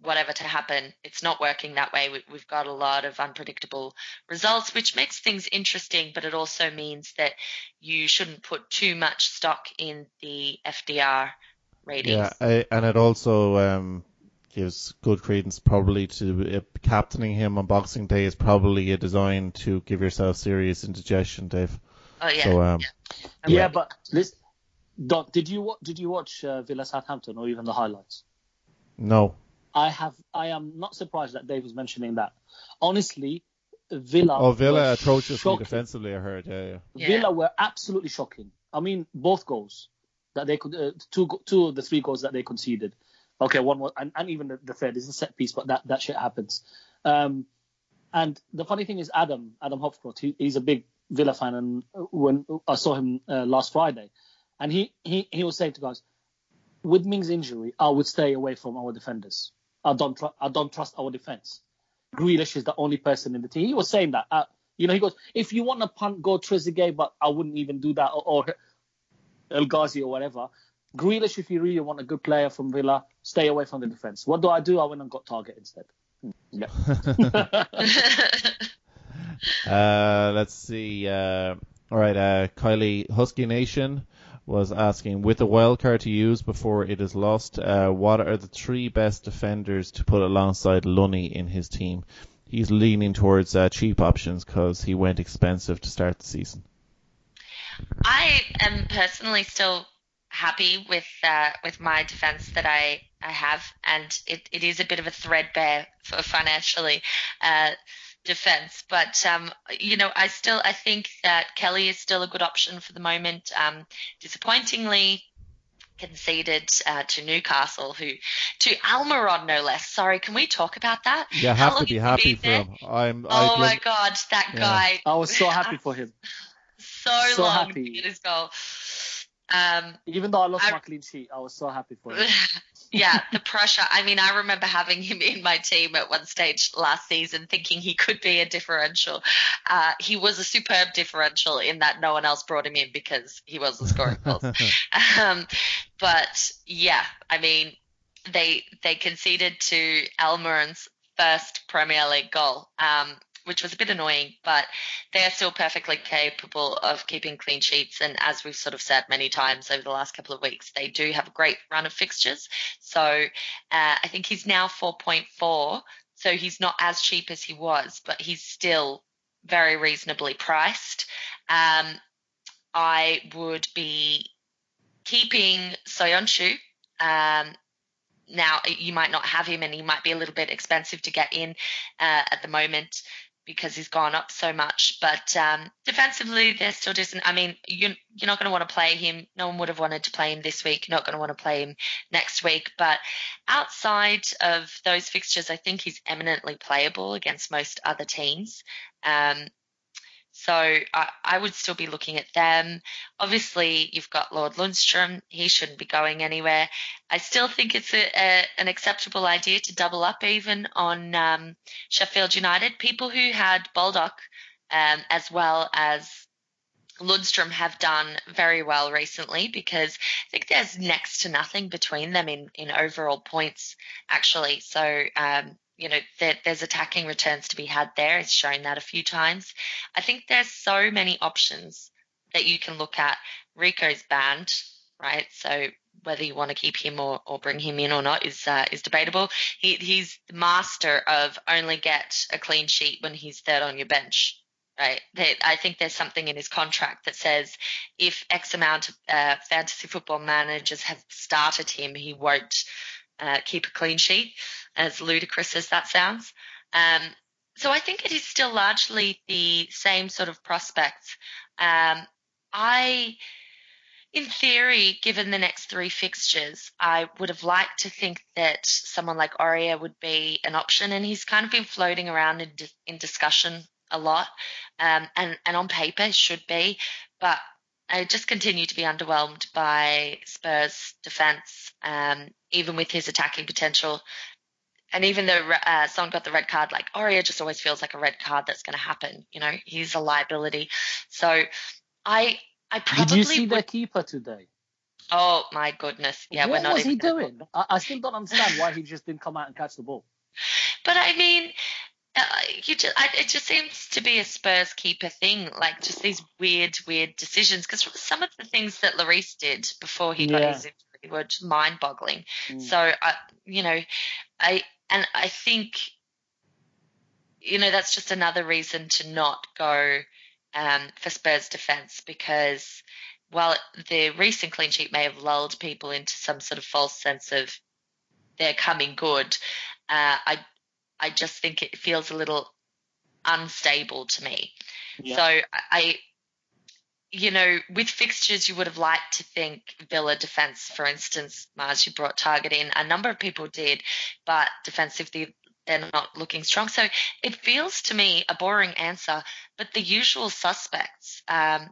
whatever to happen. It's not working that way. We, have got a lot of unpredictable results, which makes things interesting, but it also means that you shouldn't put too much stock in the FDR ratings. Yeah, I, and it also um, gives good credence probably to uh, captaining him on Boxing Day is probably a design to give yourself serious indigestion, Dave. Oh yeah. So, um, yeah. yeah, but listen, Don, did you did you watch uh, Villa Southampton or even the highlights? No. I have. I am not surprised that Dave was mentioning that. Honestly, Villa. Oh, Villa atrociously defensively. I heard. Yeah, yeah, yeah. Villa were absolutely shocking. I mean, both goals that they could, uh, two, two of the three goals that they conceded. Okay, one was, and, and even the, the, third is a set piece, but that that shit happens. Um, and the funny thing is, Adam, Adam Hopcroft, he, he's a big Villa fan, and when I saw him uh, last Friday, and he, he he was saying to guys, with Mings' injury, I would stay away from our defenders. I don't tr- I don't trust our defense. Grealish is the only person in the team. He was saying that. Uh, you know, he goes, if you want to punt, go Trezeguet, but I wouldn't even do that, or, or El Ghazi or whatever. Grealish, if you really want a good player from Villa, stay away from the defense. What do I do? I went and got Targett instead. Hmm, yeah. uh, let's see. Uh, all right, uh, Kylie Husky Nation was asking, with the wild card to use before it is lost, uh, what are the three best defenders to put alongside Lunny in his team? He's leaning towards uh, cheap options because he went expensive to start the season. I am personally still happy with uh, with my defense that I, I have, and it, it is a bit of a threadbare for financially. Uh, defense. But um, you know, I still I think that Kelly is still a good option for the moment. Um, disappointingly conceded uh, to Newcastle, who to Almiron no less. Sorry, can we talk about that? Yeah, have to be happy for him. I'm. Oh my god, that yeah. guy! I was so happy for him. so, so long happy. to get his goal. Um, Even though I lost I, my clean sheet, I was so happy for him. yeah, the pressure. I mean, I remember having him in my team at one stage last season, thinking he could be a differential. Uh, he was a superb differential in that no one else brought him in because he wasn't scoring goals. um, but yeah, I mean, they they conceded to Almiron's first Premier League goal. Um, which was a bit annoying, but they are still perfectly capable of keeping clean sheets. And as we've sort of said many times over the last couple of weeks, they do have a great run of fixtures. So uh, I think he's now 4.4. So he's not as cheap as he was, but he's still very reasonably priced. Um, I would be keeping Soyuncu. Um, now you might not have him, and he might be a little bit expensive to get in uh, at the moment because he's gone up so much. But um, defensively, they're still decent. I mean, you, you're not going to want to play him. No one would have wanted to play him this week. Not going to want to play him next week. But outside of those fixtures, I think he's eminently playable against most other teams. Um, so I, I, would still be looking at them. Obviously, you've got Lord Lundstram. He shouldn't be going anywhere. I still think it's a, a, an acceptable idea to double up even on um, Sheffield United. People who had Baldock um, as well as Lundstram have done very well recently because I think there's next to nothing between them in, in overall points, actually. So um, you know, there, there's attacking returns to be had there. It's shown that a few times. I think there's so many options that you can look at. Rico's banned, right? So whether you want to keep him or, or bring him in or not is uh, is debatable. He, he's the master of only get a clean sheet when he's third on your bench, right? They, I think there's something in his contract that says if X amount of uh, fantasy football managers have started him, he won't uh, keep a clean sheet as ludicrous as that sounds. Um, so I think it is still largely the same sort of prospects. Um, I, in theory, given the next three fixtures, I would have liked to think that someone like Aurier would be an option, and he's kind of been floating around in, in discussion a lot, um, and and on paper should be, but I just continue to be underwhelmed by Spurs' defence, um, even with his attacking potential and even though uh, Son got the red card, like Aurier just always feels like a red card that's going to happen. You know, he's a liability. So I, I probably did you see would... their keeper today? Oh my goodness! Yeah, what we're not was even he doing? I, I, still don't understand why he just didn't come out and catch the ball. But I mean, you just, I, it just seems to be a Spurs keeper thing, like just these weird, weird decisions. Because some of the things that Lloris did before he got Yeah. his injury were just mind-boggling. Mm. So, I, you know, I and I think, you know, that's just another reason to not go um, for Spurs defence because while the recent clean sheet may have lulled people into some sort of false sense of they're coming good, uh, I I just think it feels a little unstable to me. Yeah. So I- you know, with fixtures, you would have liked to think Villa defence, for instance, Mars, you brought Targett in. A number of people did, but defensively, they're not looking strong. So it feels to me a boring answer, but the usual suspects. Um,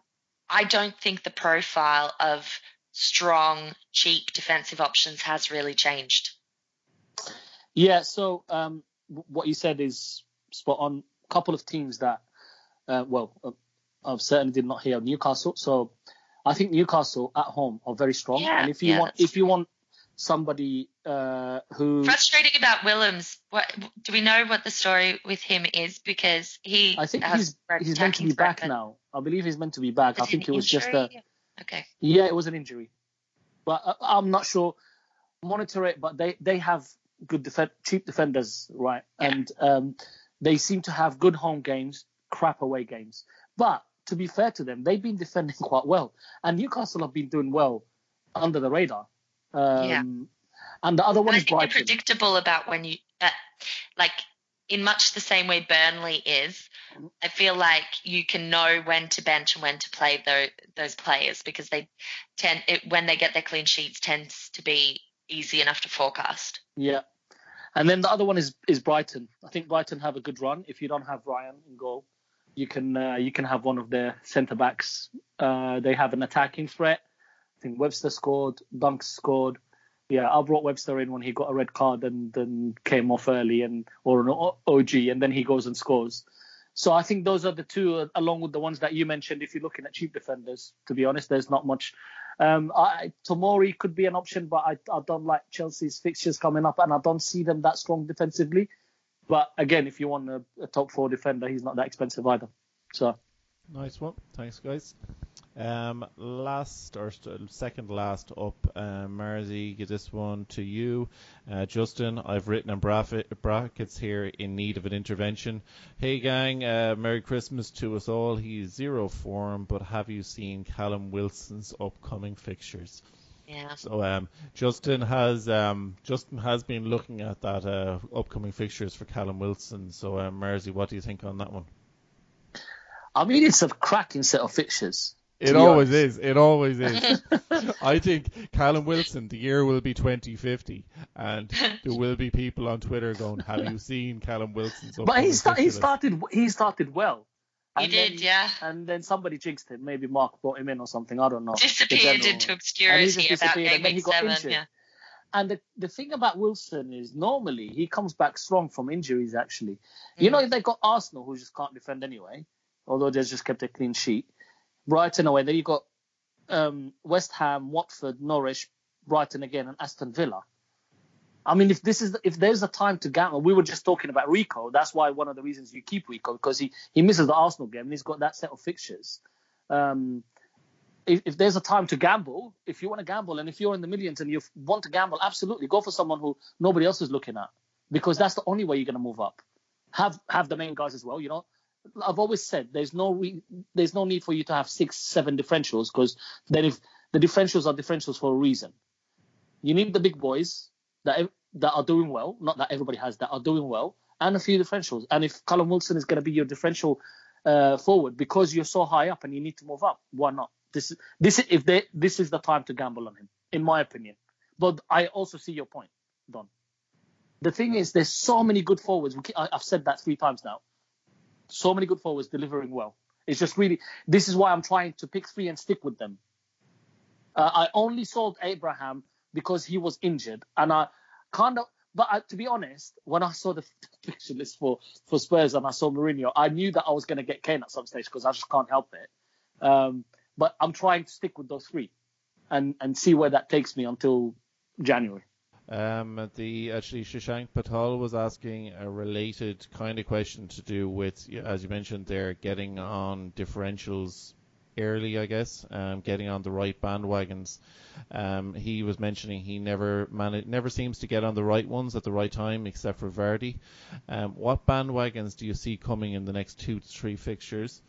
I don't think the profile of strong, cheap defensive options has really changed. Yeah, so um, what you said is spot on. A couple of teams that, uh, well, uh, I certainly did not hear Newcastle. So I think Newcastle at home are very strong. Yeah, and if you yeah, want, if you want somebody uh, who Frustrating about Willems. What do we know what the story with him is? Because he, I think has he's he's meant to be back record. now. I believe he's meant to be back. I think it was just a? Okay. yeah, it was an injury, but I, I'm not sure. Monitor it, but they they have good def- cheap defenders, right? Yeah. And um, they seem to have good home games, crap away games. But to be fair to them, they've been defending quite well, and Newcastle have been doing well under the radar. Um, Yeah. And the other one is Brighton. predictable about when you, uh, like, in much the same way Burnley is. I feel like you can know when to bench and when to play those those players because they tend it, when they get their clean sheets tends to be easy enough to forecast. Yeah. And then the other one is is Brighton. I think Brighton have a good run. If you don't have Ryan in goal, you can uh, you can have one of their centre backs. Uh, they have an attacking threat. I think Webster scored, Dunks scored. Yeah, I brought Webster in when he got a red card and then came off early and or an OG and then he goes and scores. So I think those are the two, uh, along with the ones that you mentioned. If you're looking at cheap defenders, to be honest, there's not much. Um, I, Tomori could be an option, but I, I don't like Chelsea's fixtures coming up, and I don't see them that strong defensively. But again, if you want a, a top four defender, he's not that expensive either. So Nice one. Thanks, guys. Um, last or st- second last up, uh, Marzi, get this one to you. Uh, Justin, I've written in brackets here in need of an intervention. Hey gang, uh, Merry Christmas to us all. He's zero form, but have you seen Callum Wilson's upcoming fixtures? Yeah. So um, Justin has um, Justin has been looking at that uh, upcoming fixtures for Callum Wilson. So um, Marzi, what do you think on that one? I mean, it's a cracking set of fixtures. It always honest. is. It always is. I think Callum Wilson, the year will be 2050, and there will be people on Twitter going, "Have you seen Callum Wilson's?" But he, start, he started. He started well. He did, then, yeah. And then somebody jinxed him. Maybe Mark brought him in or something. I don't know. Disappeared into obscurity about game week seven. Injured. Yeah. And the, the thing about Wilson is normally he comes back strong from injuries. Actually, you know, mm. if they got Arsenal who just can't defend anyway, although they just kept a clean sheet. Brighton away. Then you've got um, West Ham, Watford, Norwich, Brighton again, and Aston Villa. I mean, if this is if there's a time to gamble, we were just talking about Rico. That's why one of the reasons you keep Rico because he he misses the Arsenal game and he's got that set of fixtures. Um, if, if, there's a time to gamble, if you want to gamble and if you're in the millions and you want to gamble, absolutely go for someone who nobody else is looking at because that's the only way you're going to move up. Have have the main guys as well. You know, I've always said there's no re- there's no need for you to have six, seven differentials because then if the differentials are differentials for a reason, you need the big boys that that are doing well, not that everybody has that are doing well, and a few differentials. And if Callum Wilson is going to be your differential uh, forward because you're so high up and you need to move up, why not? This this if they this is the time to gamble on him, in my opinion. But I also see your point, Don. The thing is, there's so many good forwards. I've said that three times now so many good forwards delivering well. It's just really this is why I'm trying to pick three and stick with them. Uh, I only sold Abraham because he was injured, and I kind of. But I, to be honest, when I saw the fixture list for for Spurs and I saw Mourinho, I knew that I was going to get Kane at some stage because I just can't help it. Um, but I'm trying to stick with those three, and and see where that takes me until January. Um, the actually Shashank Patel was asking a related kind of question to do with, as you mentioned, there getting on differentials early, I guess, um, getting on the right bandwagons. Um, he was mentioning he never man- never seems to get on the right ones at the right time, except for Vardy. Um, what bandwagons do you see coming in the next two to three fixtures?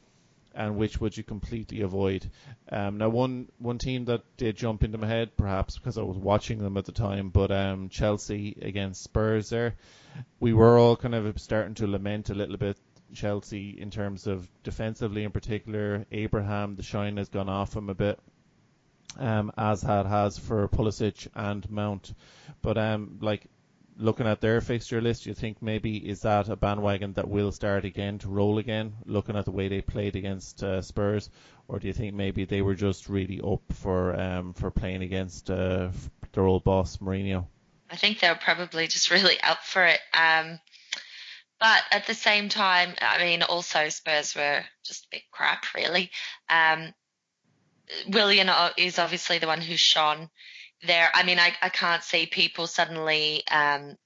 And which would you completely avoid? Um, now, one one team that did jump into my head, perhaps because I was watching them at the time, but um, Chelsea against Spurs. There, we were all kind of starting to lament a little bit Chelsea in terms of defensively, in particular. Abraham, the shine has gone off him a bit. Um, as had has for Pulisic and Mount, but um, like looking at their fixture list, you think maybe is that a bandwagon that will start again to roll again, looking at the way they played against uh, Spurs, or do you think maybe they were just really up for um, for playing against uh, their old boss Mourinho? I think they were probably just really up for it. Um, but at the same time, I mean, also Spurs were just a bit crap, really. Um, Willian is obviously the one who shone there. I mean, I, I can't see people suddenly, um,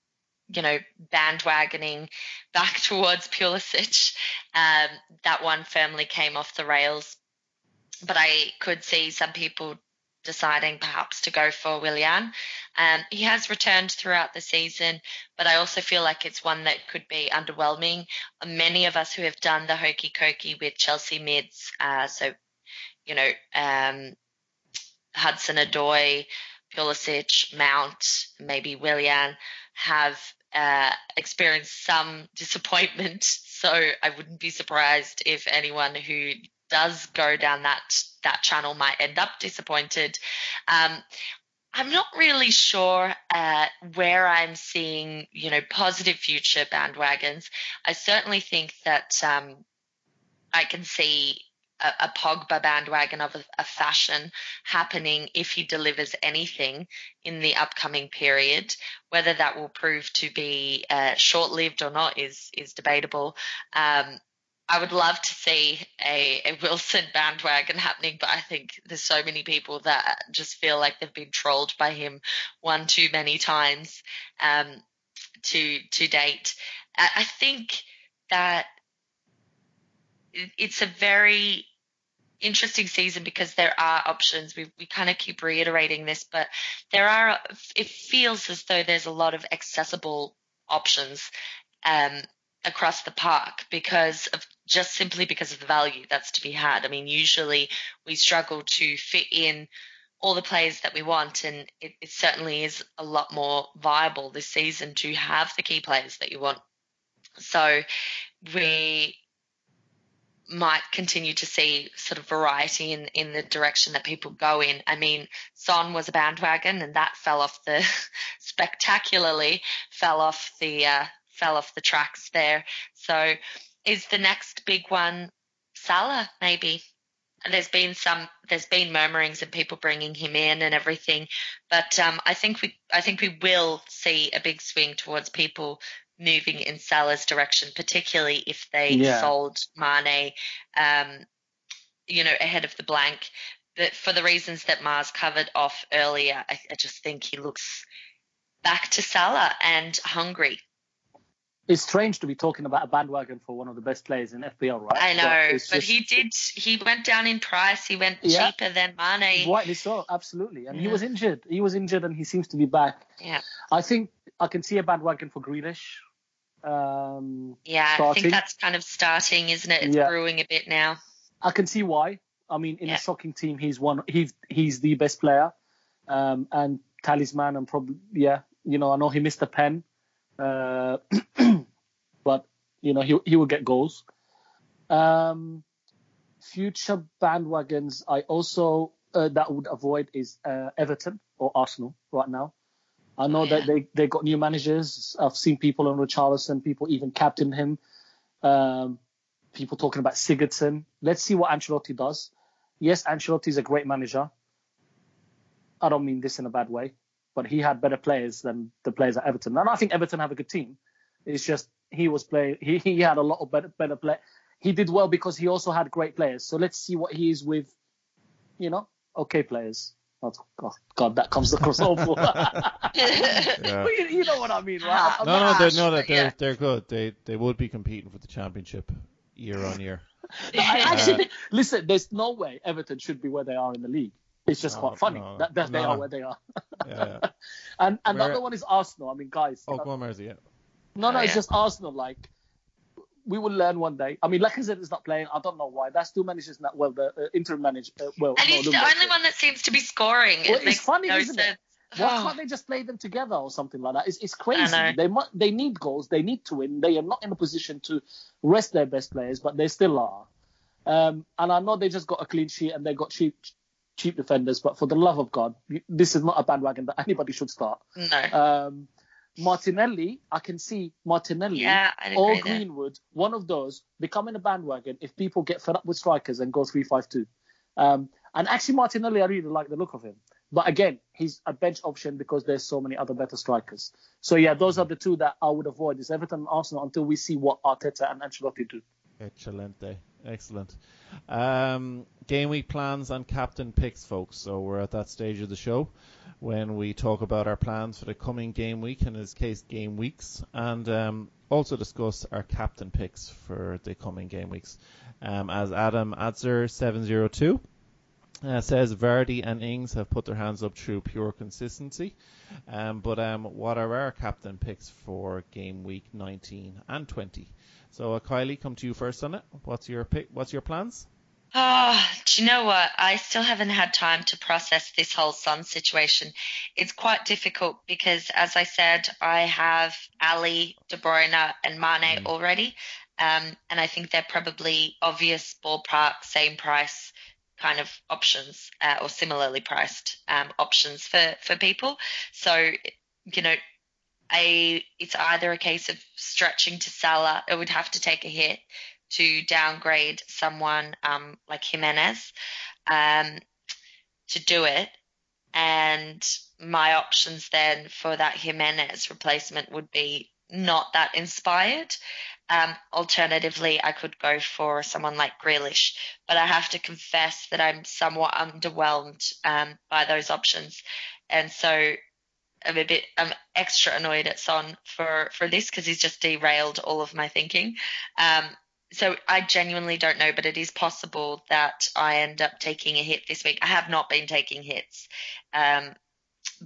you know, bandwagoning back towards Pulisic. Um, that one firmly came off the rails. But I could see some people deciding perhaps to go for Willian. Um, he has returned throughout the season, but I also feel like it's one that could be underwhelming. Many of us who have done the hokey cokey with Chelsea mids, uh, so, you know, um, Hudson Odoi, Pulisic, Mount, maybe Willian have uh, experienced some disappointment. So I wouldn't be surprised if anyone who does go down that that channel might end up disappointed. Um, I'm not really sure uh, where I'm seeing, you know, positive future bandwagons. I certainly think that um, I can see a, a Pogba bandwagon of a, a, fashion happening if he delivers anything in the upcoming period. Whether that will prove to be uh, short-lived or not is is debatable. Um, I would love to see a, a, Wilson bandwagon happening, but I think there's so many people that just feel like they've been trolled by him one too many times um, to to date. I think that it's a very interesting season because there are options. We we kind of keep reiterating this, but there are. It feels as though there's a lot of accessible options um, across the park because of just simply because of the value that's to be had. I mean, usually we struggle to fit in all the players that we want, and it, it certainly is a lot more viable this season to have the key players that you want. So we might continue to see sort of variety in, in the direction that people go in. I mean, Son was a bandwagon and that fell off the spectacularly fell off the uh, fell off the tracks there. So is the next big one Salah maybe? There's been some there's been murmurings and people bringing him in and everything, but um, I think we I think we will see a big swing towards people moving in Salah's direction, particularly if they yeah. sold Mane, um, you know, ahead of the blank. But for the reasons that Mars covered off earlier, I, I just think he looks back to Salah and hungry. It's strange to be talking about a bandwagon for one of the best players in FPL, right? I know, but, but just... he did. He went down in price. He went yeah. cheaper than Mane. Rightly so, absolutely. And yeah. he was injured. He was injured, and he seems to be back. Yeah. I think I can see a bandwagon for Grealish. Um, yeah, starting. I think that's kind of starting, isn't it? It's yeah. brewing a bit now. I can see why. I mean, in yeah. a shocking team, he's one. He's he's the best player, um, and talisman, and probably yeah. You know, I know he missed a pen, uh, but you know he he will get goals. Um, future bandwagons, I also uh, that would avoid is uh, Everton or Arsenal right now. I know yeah. that they, they got new managers. I've seen people on Richarlison, people even captain him. Um, people talking about Sigurdsson. Let's see what Ancelotti does. Yes, Ancelotti is a great manager. I don't mean this in a bad way, but he had better players than the players at Everton. And I think Everton have a good team. It's just he was playing. He, he had a lot of better better play. He did well because he also had great players. So let's see what he is with, you know, okay players. Oh, God, that comes across awful. yeah. you, you, know what I mean, right? I'm no, no, they're, no, they're, yeah. they're good. They they would be competing for the championship year on year. no, actually, uh, listen, there's no way Everton should be where they are in the league. It's just no, quite funny no, that, that they are where they are. yeah, yeah. And and where, the one is Arsenal. I mean, guys. Oh, go on, Marzi, yeah. No, no, oh, it's just Arsenal. Like we will learn one day. I mean, Lacazette is not playing. I don't know why. That's two managers not well. The uh, interim manager. Uh, well, and he's no, the only one that seems to be scoring. Well, it it's funny, no isn't sense. it? Why can't they just play them together or something like that? It's, it's crazy. They mu- they need goals. They need to win. They are not in a position to rest their best players, but they still are. Um, and I know they just got a clean sheet and they got cheap cheap defenders, but for the love of God, this is not a bandwagon that anybody should start. No. Um, Martinelli, I can see Martinelli yeah, or Greenwood, one of those, becoming a bandwagon if people get fed up with strikers and go 3 5 2. Um, and actually, Martinelli, I really like the look of him. But again, he's a bench option because there's so many other better strikers. So yeah, those are the two that I would avoid: is Everton and Arsenal until we see what Arteta and Ancelotti do. Excelente, excellent. Um, game week plans and captain picks, folks. So we're at that stage of the show when we talk about our plans for the coming game week, in this case, game weeks, and um, also discuss our captain picks for the coming game weeks. Um, as Adam Adzer 702 uh, says Vardy and Ings have put their hands up through pure consistency. Um, but um, what are our captain picks for game week 19 and 20? So, uh, Kylie, come to you first on it. What's your pick? What's your plans? Oh, do you know what? I still haven't had time to process this whole Son situation. It's quite difficult because, as I said, I have Alli, De Bruyne, and Mane mm. already. Um, and I think they're probably obvious ballpark, same price kind of options uh, or similarly priced um, options for, for people. So, you know, a it's either a case of stretching to Salah, it would have to take a hit to downgrade someone um, like Jimenez um, to do it. And my options then for that Jimenez replacement would be not that inspired. Um, alternatively, I could go for someone like Grealish, but I have to confess that I'm somewhat underwhelmed um, by those options, and so I'm a bit I'm extra annoyed at Son for for this because he's just derailed all of my thinking. Um, so I genuinely don't know, but it is possible that I end up taking a hit this week. I have not been taking hits. Um,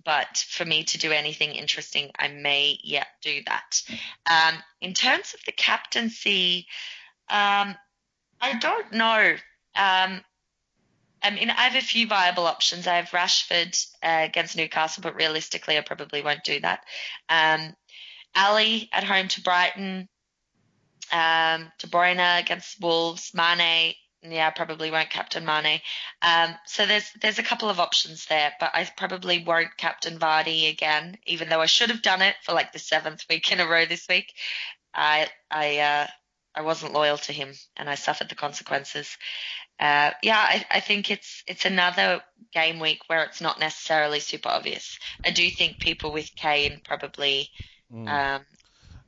but for me to do anything interesting, I may yet do that. Um, in terms of the captaincy, um, I don't know. I have a few viable options. I have Rashford uh, against Newcastle, but realistically, I probably won't do that. Um, Alli at home to Brighton, um, De Bruyne against Wolves, Mane yeah, I probably won't captain Mane. Um, so there's there's a couple of options there, but I probably won't captain Vardy again, even though I should have done it for like the seventh week in a row this week. I I uh, I wasn't loyal to him, and I suffered the consequences. Uh, yeah, I, I think it's it's another game week where it's not necessarily super obvious. I do think people with Kane probably. Mm. Um,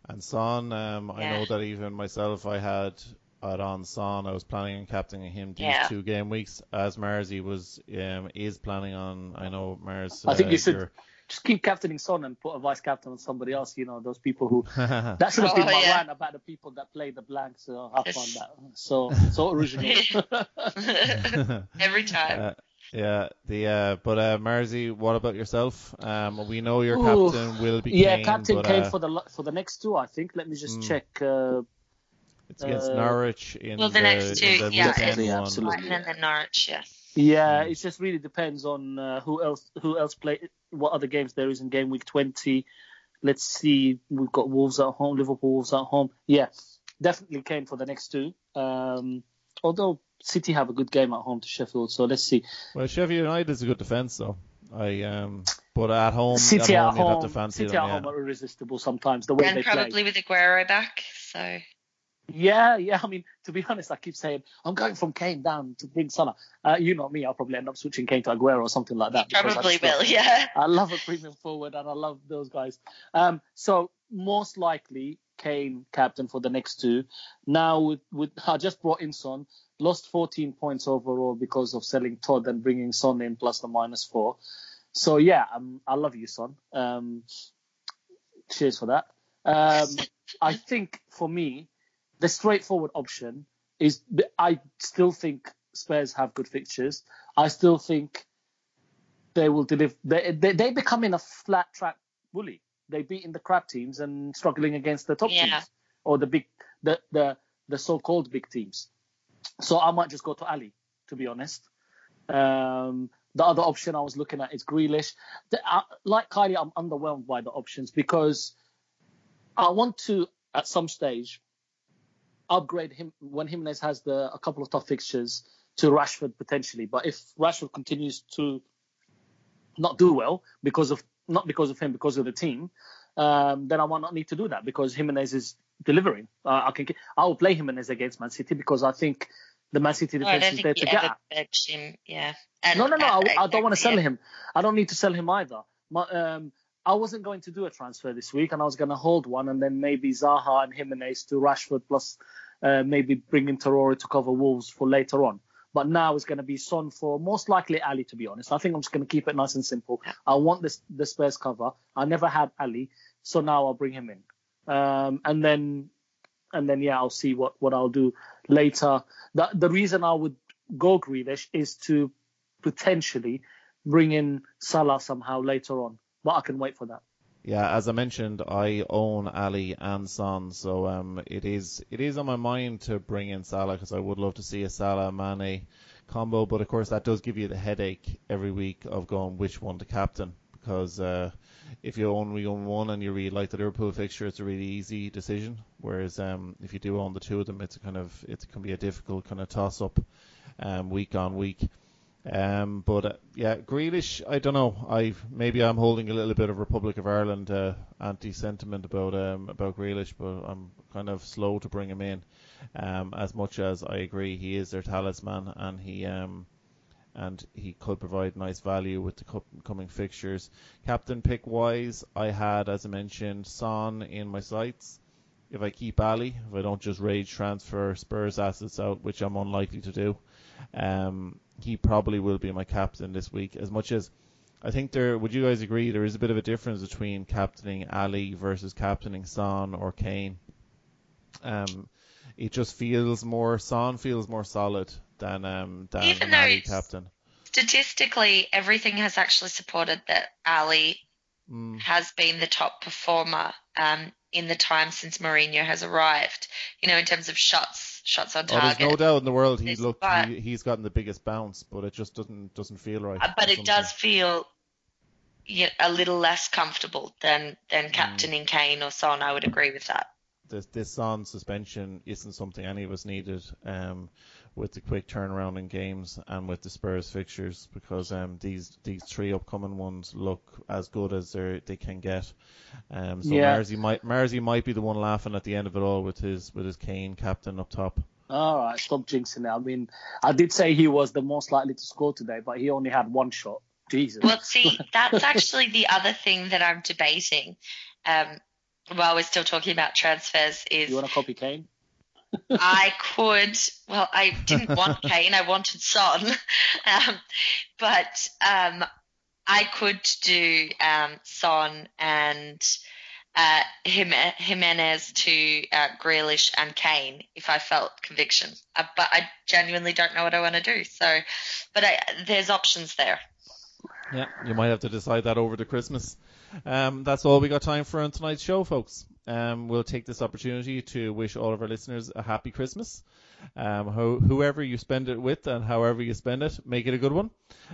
and Son, um, yeah. I know that even myself, I had had on Son. I was planning on captaining him these yeah. two game weeks, as Marzi was um, is planning on. I know Mars. I think uh, you should just keep captaining Son and put a vice captain on somebody else. You know, those people who that should have been oh, my yeah. rant about the people that play the blanks. So have fun that. So so original. Every time. Uh, yeah, the uh, but uh, Marzi, what about yourself? Um, we know your Ooh, captain will be yeah, Kane, captain but, Kane uh, for the for the next two. I think. Let me just mm. check. Uh, it's against uh, Norwich in well, the, the next two, the yeah, absolutely. And then Norwich, yeah. Yeah, it just really depends on uh, who else who else play what other games there is in game week 20. Let's see, we've got Wolves at home, Liverpool Wolves at home. Yeah, definitely Kane for the next two. Um, although City have a good game at home to Sheffield, so let's see. Well, Sheffield United is a good defence though. I um, but at home, City at home, at home City them, at home are irresistible sometimes. The way and they probably play. with Aguero back, so. Yeah, yeah. I mean, to be honest, I keep saying I'm going from Kane down to bring Salah. Uh, you know me, I'll probably end up switching Kane to Aguero or something like that. Probably will, love, yeah. I love a premium forward and I love those guys. Um, so most likely Kane captain for the next two. Now with, with I just brought in Son, lost 14 points overall because of selling Todd and bringing Son in plus the minus four. So yeah, um, I love you, Son. Um, cheers for that. Um, I think for me the straightforward option is I still think Spurs have good fixtures. I still think they will deliver. They, they, they becoming a flat track bully. They're beating the crap teams and struggling against the top yeah. teams or the big, the, the, the so-called big teams. So I might just go to Alli, to be honest. Um, the other option I was looking at is Grealish. The, uh, like Kylie, I'm underwhelmed by the options because I want to, at some stage, upgrade him when Jimenez has the a couple of tough fixtures to Rashford potentially. But if Rashford continues to not do well because of not because of him, because of the team, um, then I might not need to do that because Jimenez is delivering. Uh, I can I will play Jimenez against Man City because I think the Man City defense is there to get at. Him, yeah. And, no, no, no. I, I, I don't want to sell him. I don't need to sell him either. My, um, I wasn't going to do a transfer this week, and I was going to hold one, and then maybe Zaha and Jimenez to Rashford, plus uh, maybe bringing Traore to cover Wolves for later on. But now it's going to be Son for most likely Alli, to be honest. I think I'm just going to keep it nice and simple. I want this the Spurs cover. I never had Alli, so now I'll bring him in, um, and then and then yeah, I'll see what what I'll do later. The the reason I would go Grealish is to potentially bring in Salah somehow later on but I can wait for that. Yeah, as I mentioned, I own Alli and Son, so um, it is it is on my mind to bring in Salah because I would love to see a Salah Mane combo, but of course that does give you the headache every week of going which one to captain because uh, if you only own one and you really like the Liverpool fixture, it's a really easy decision. Whereas um, if you do own the two of them, it's kind of it can be a difficult kind of toss up um, week on week. Um, but uh, yeah, Grealish, I don't know. I maybe I'm holding a little bit of Republic of Ireland uh, anti-sentiment about um, about Grealish, but I'm kind of slow to bring him in. Um, as much as I agree, he is their talisman, and he um, and he could provide nice value with the coming fixtures. Captain pick wise, I had, as I mentioned, Son in my sights. If I keep Alli, if I don't just rage transfer Spurs assets out, which I'm unlikely to do, um, he probably will be my captain this week. As much as I think there, would you guys agree there is a bit of a difference between captaining Alli versus captaining Son or Kane? Um, it just feels more. Son feels more solid than um than Even though Alli captain. Statistically, everything has actually supported that Alli Mm. has been the top performer um, in the time since Mourinho has arrived. You know, in terms of shots, shots on Oh, there's no doubt in the world he looked but- he, he's gotten the biggest bounce, but it just doesn't doesn't feel right. Uh, but it does feel yeah, a little less comfortable than Mm. than captaining Kane or Son. I would agree with that. this this on suspension isn't something any of us needed um, with the quick turnaround in games and with the Spurs fixtures because um, these these three upcoming ones look as good as they they can get. Um, so Yeah. Marzi might Marzi might be the one laughing at the end of it all with his with his Kane captain up top. All right, stop jinxing it. I mean, I did say he was the most likely to score today, but he only had one shot. Jesus. Well, see, that's actually the other thing that I'm debating. Um, while we're still talking about transfers, is you want to copy Kane? I could. Well, I didn't want Kane. I wanted Son, um, but um, I could do um, Son and uh, Jime- Jimenez to uh, Grealish and Kane if I felt conviction. Uh, but I genuinely don't know what I want to do. So, but I, there's options there. Yeah, you might have to decide that over the Christmas. Um, that's all we got time for on tonight's show, folks. Um, we'll take this opportunity to wish all of our listeners a happy Christmas. Um, ho- whoever you spend it with and however you spend it, make it a good one.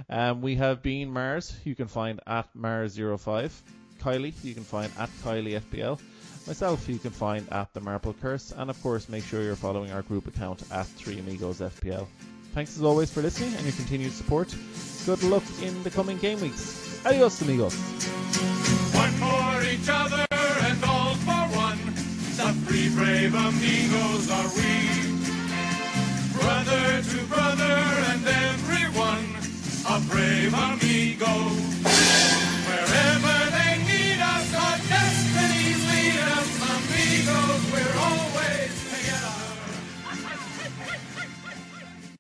Um, we have been Mars, you can find at Mars05. Kylie, you can find at Kylie FPL. Myself, you can find at the Marple Curse, and of course, make sure you're following our group account at Three Amigos FPL. Thanks as always for listening and your continued support. Good luck in the coming game weeks. Adios, amigos. three brave amigos are we. Brother to brother and everyone a brave amigo. Wherever they need us, our destinies lead us, amigos. We're all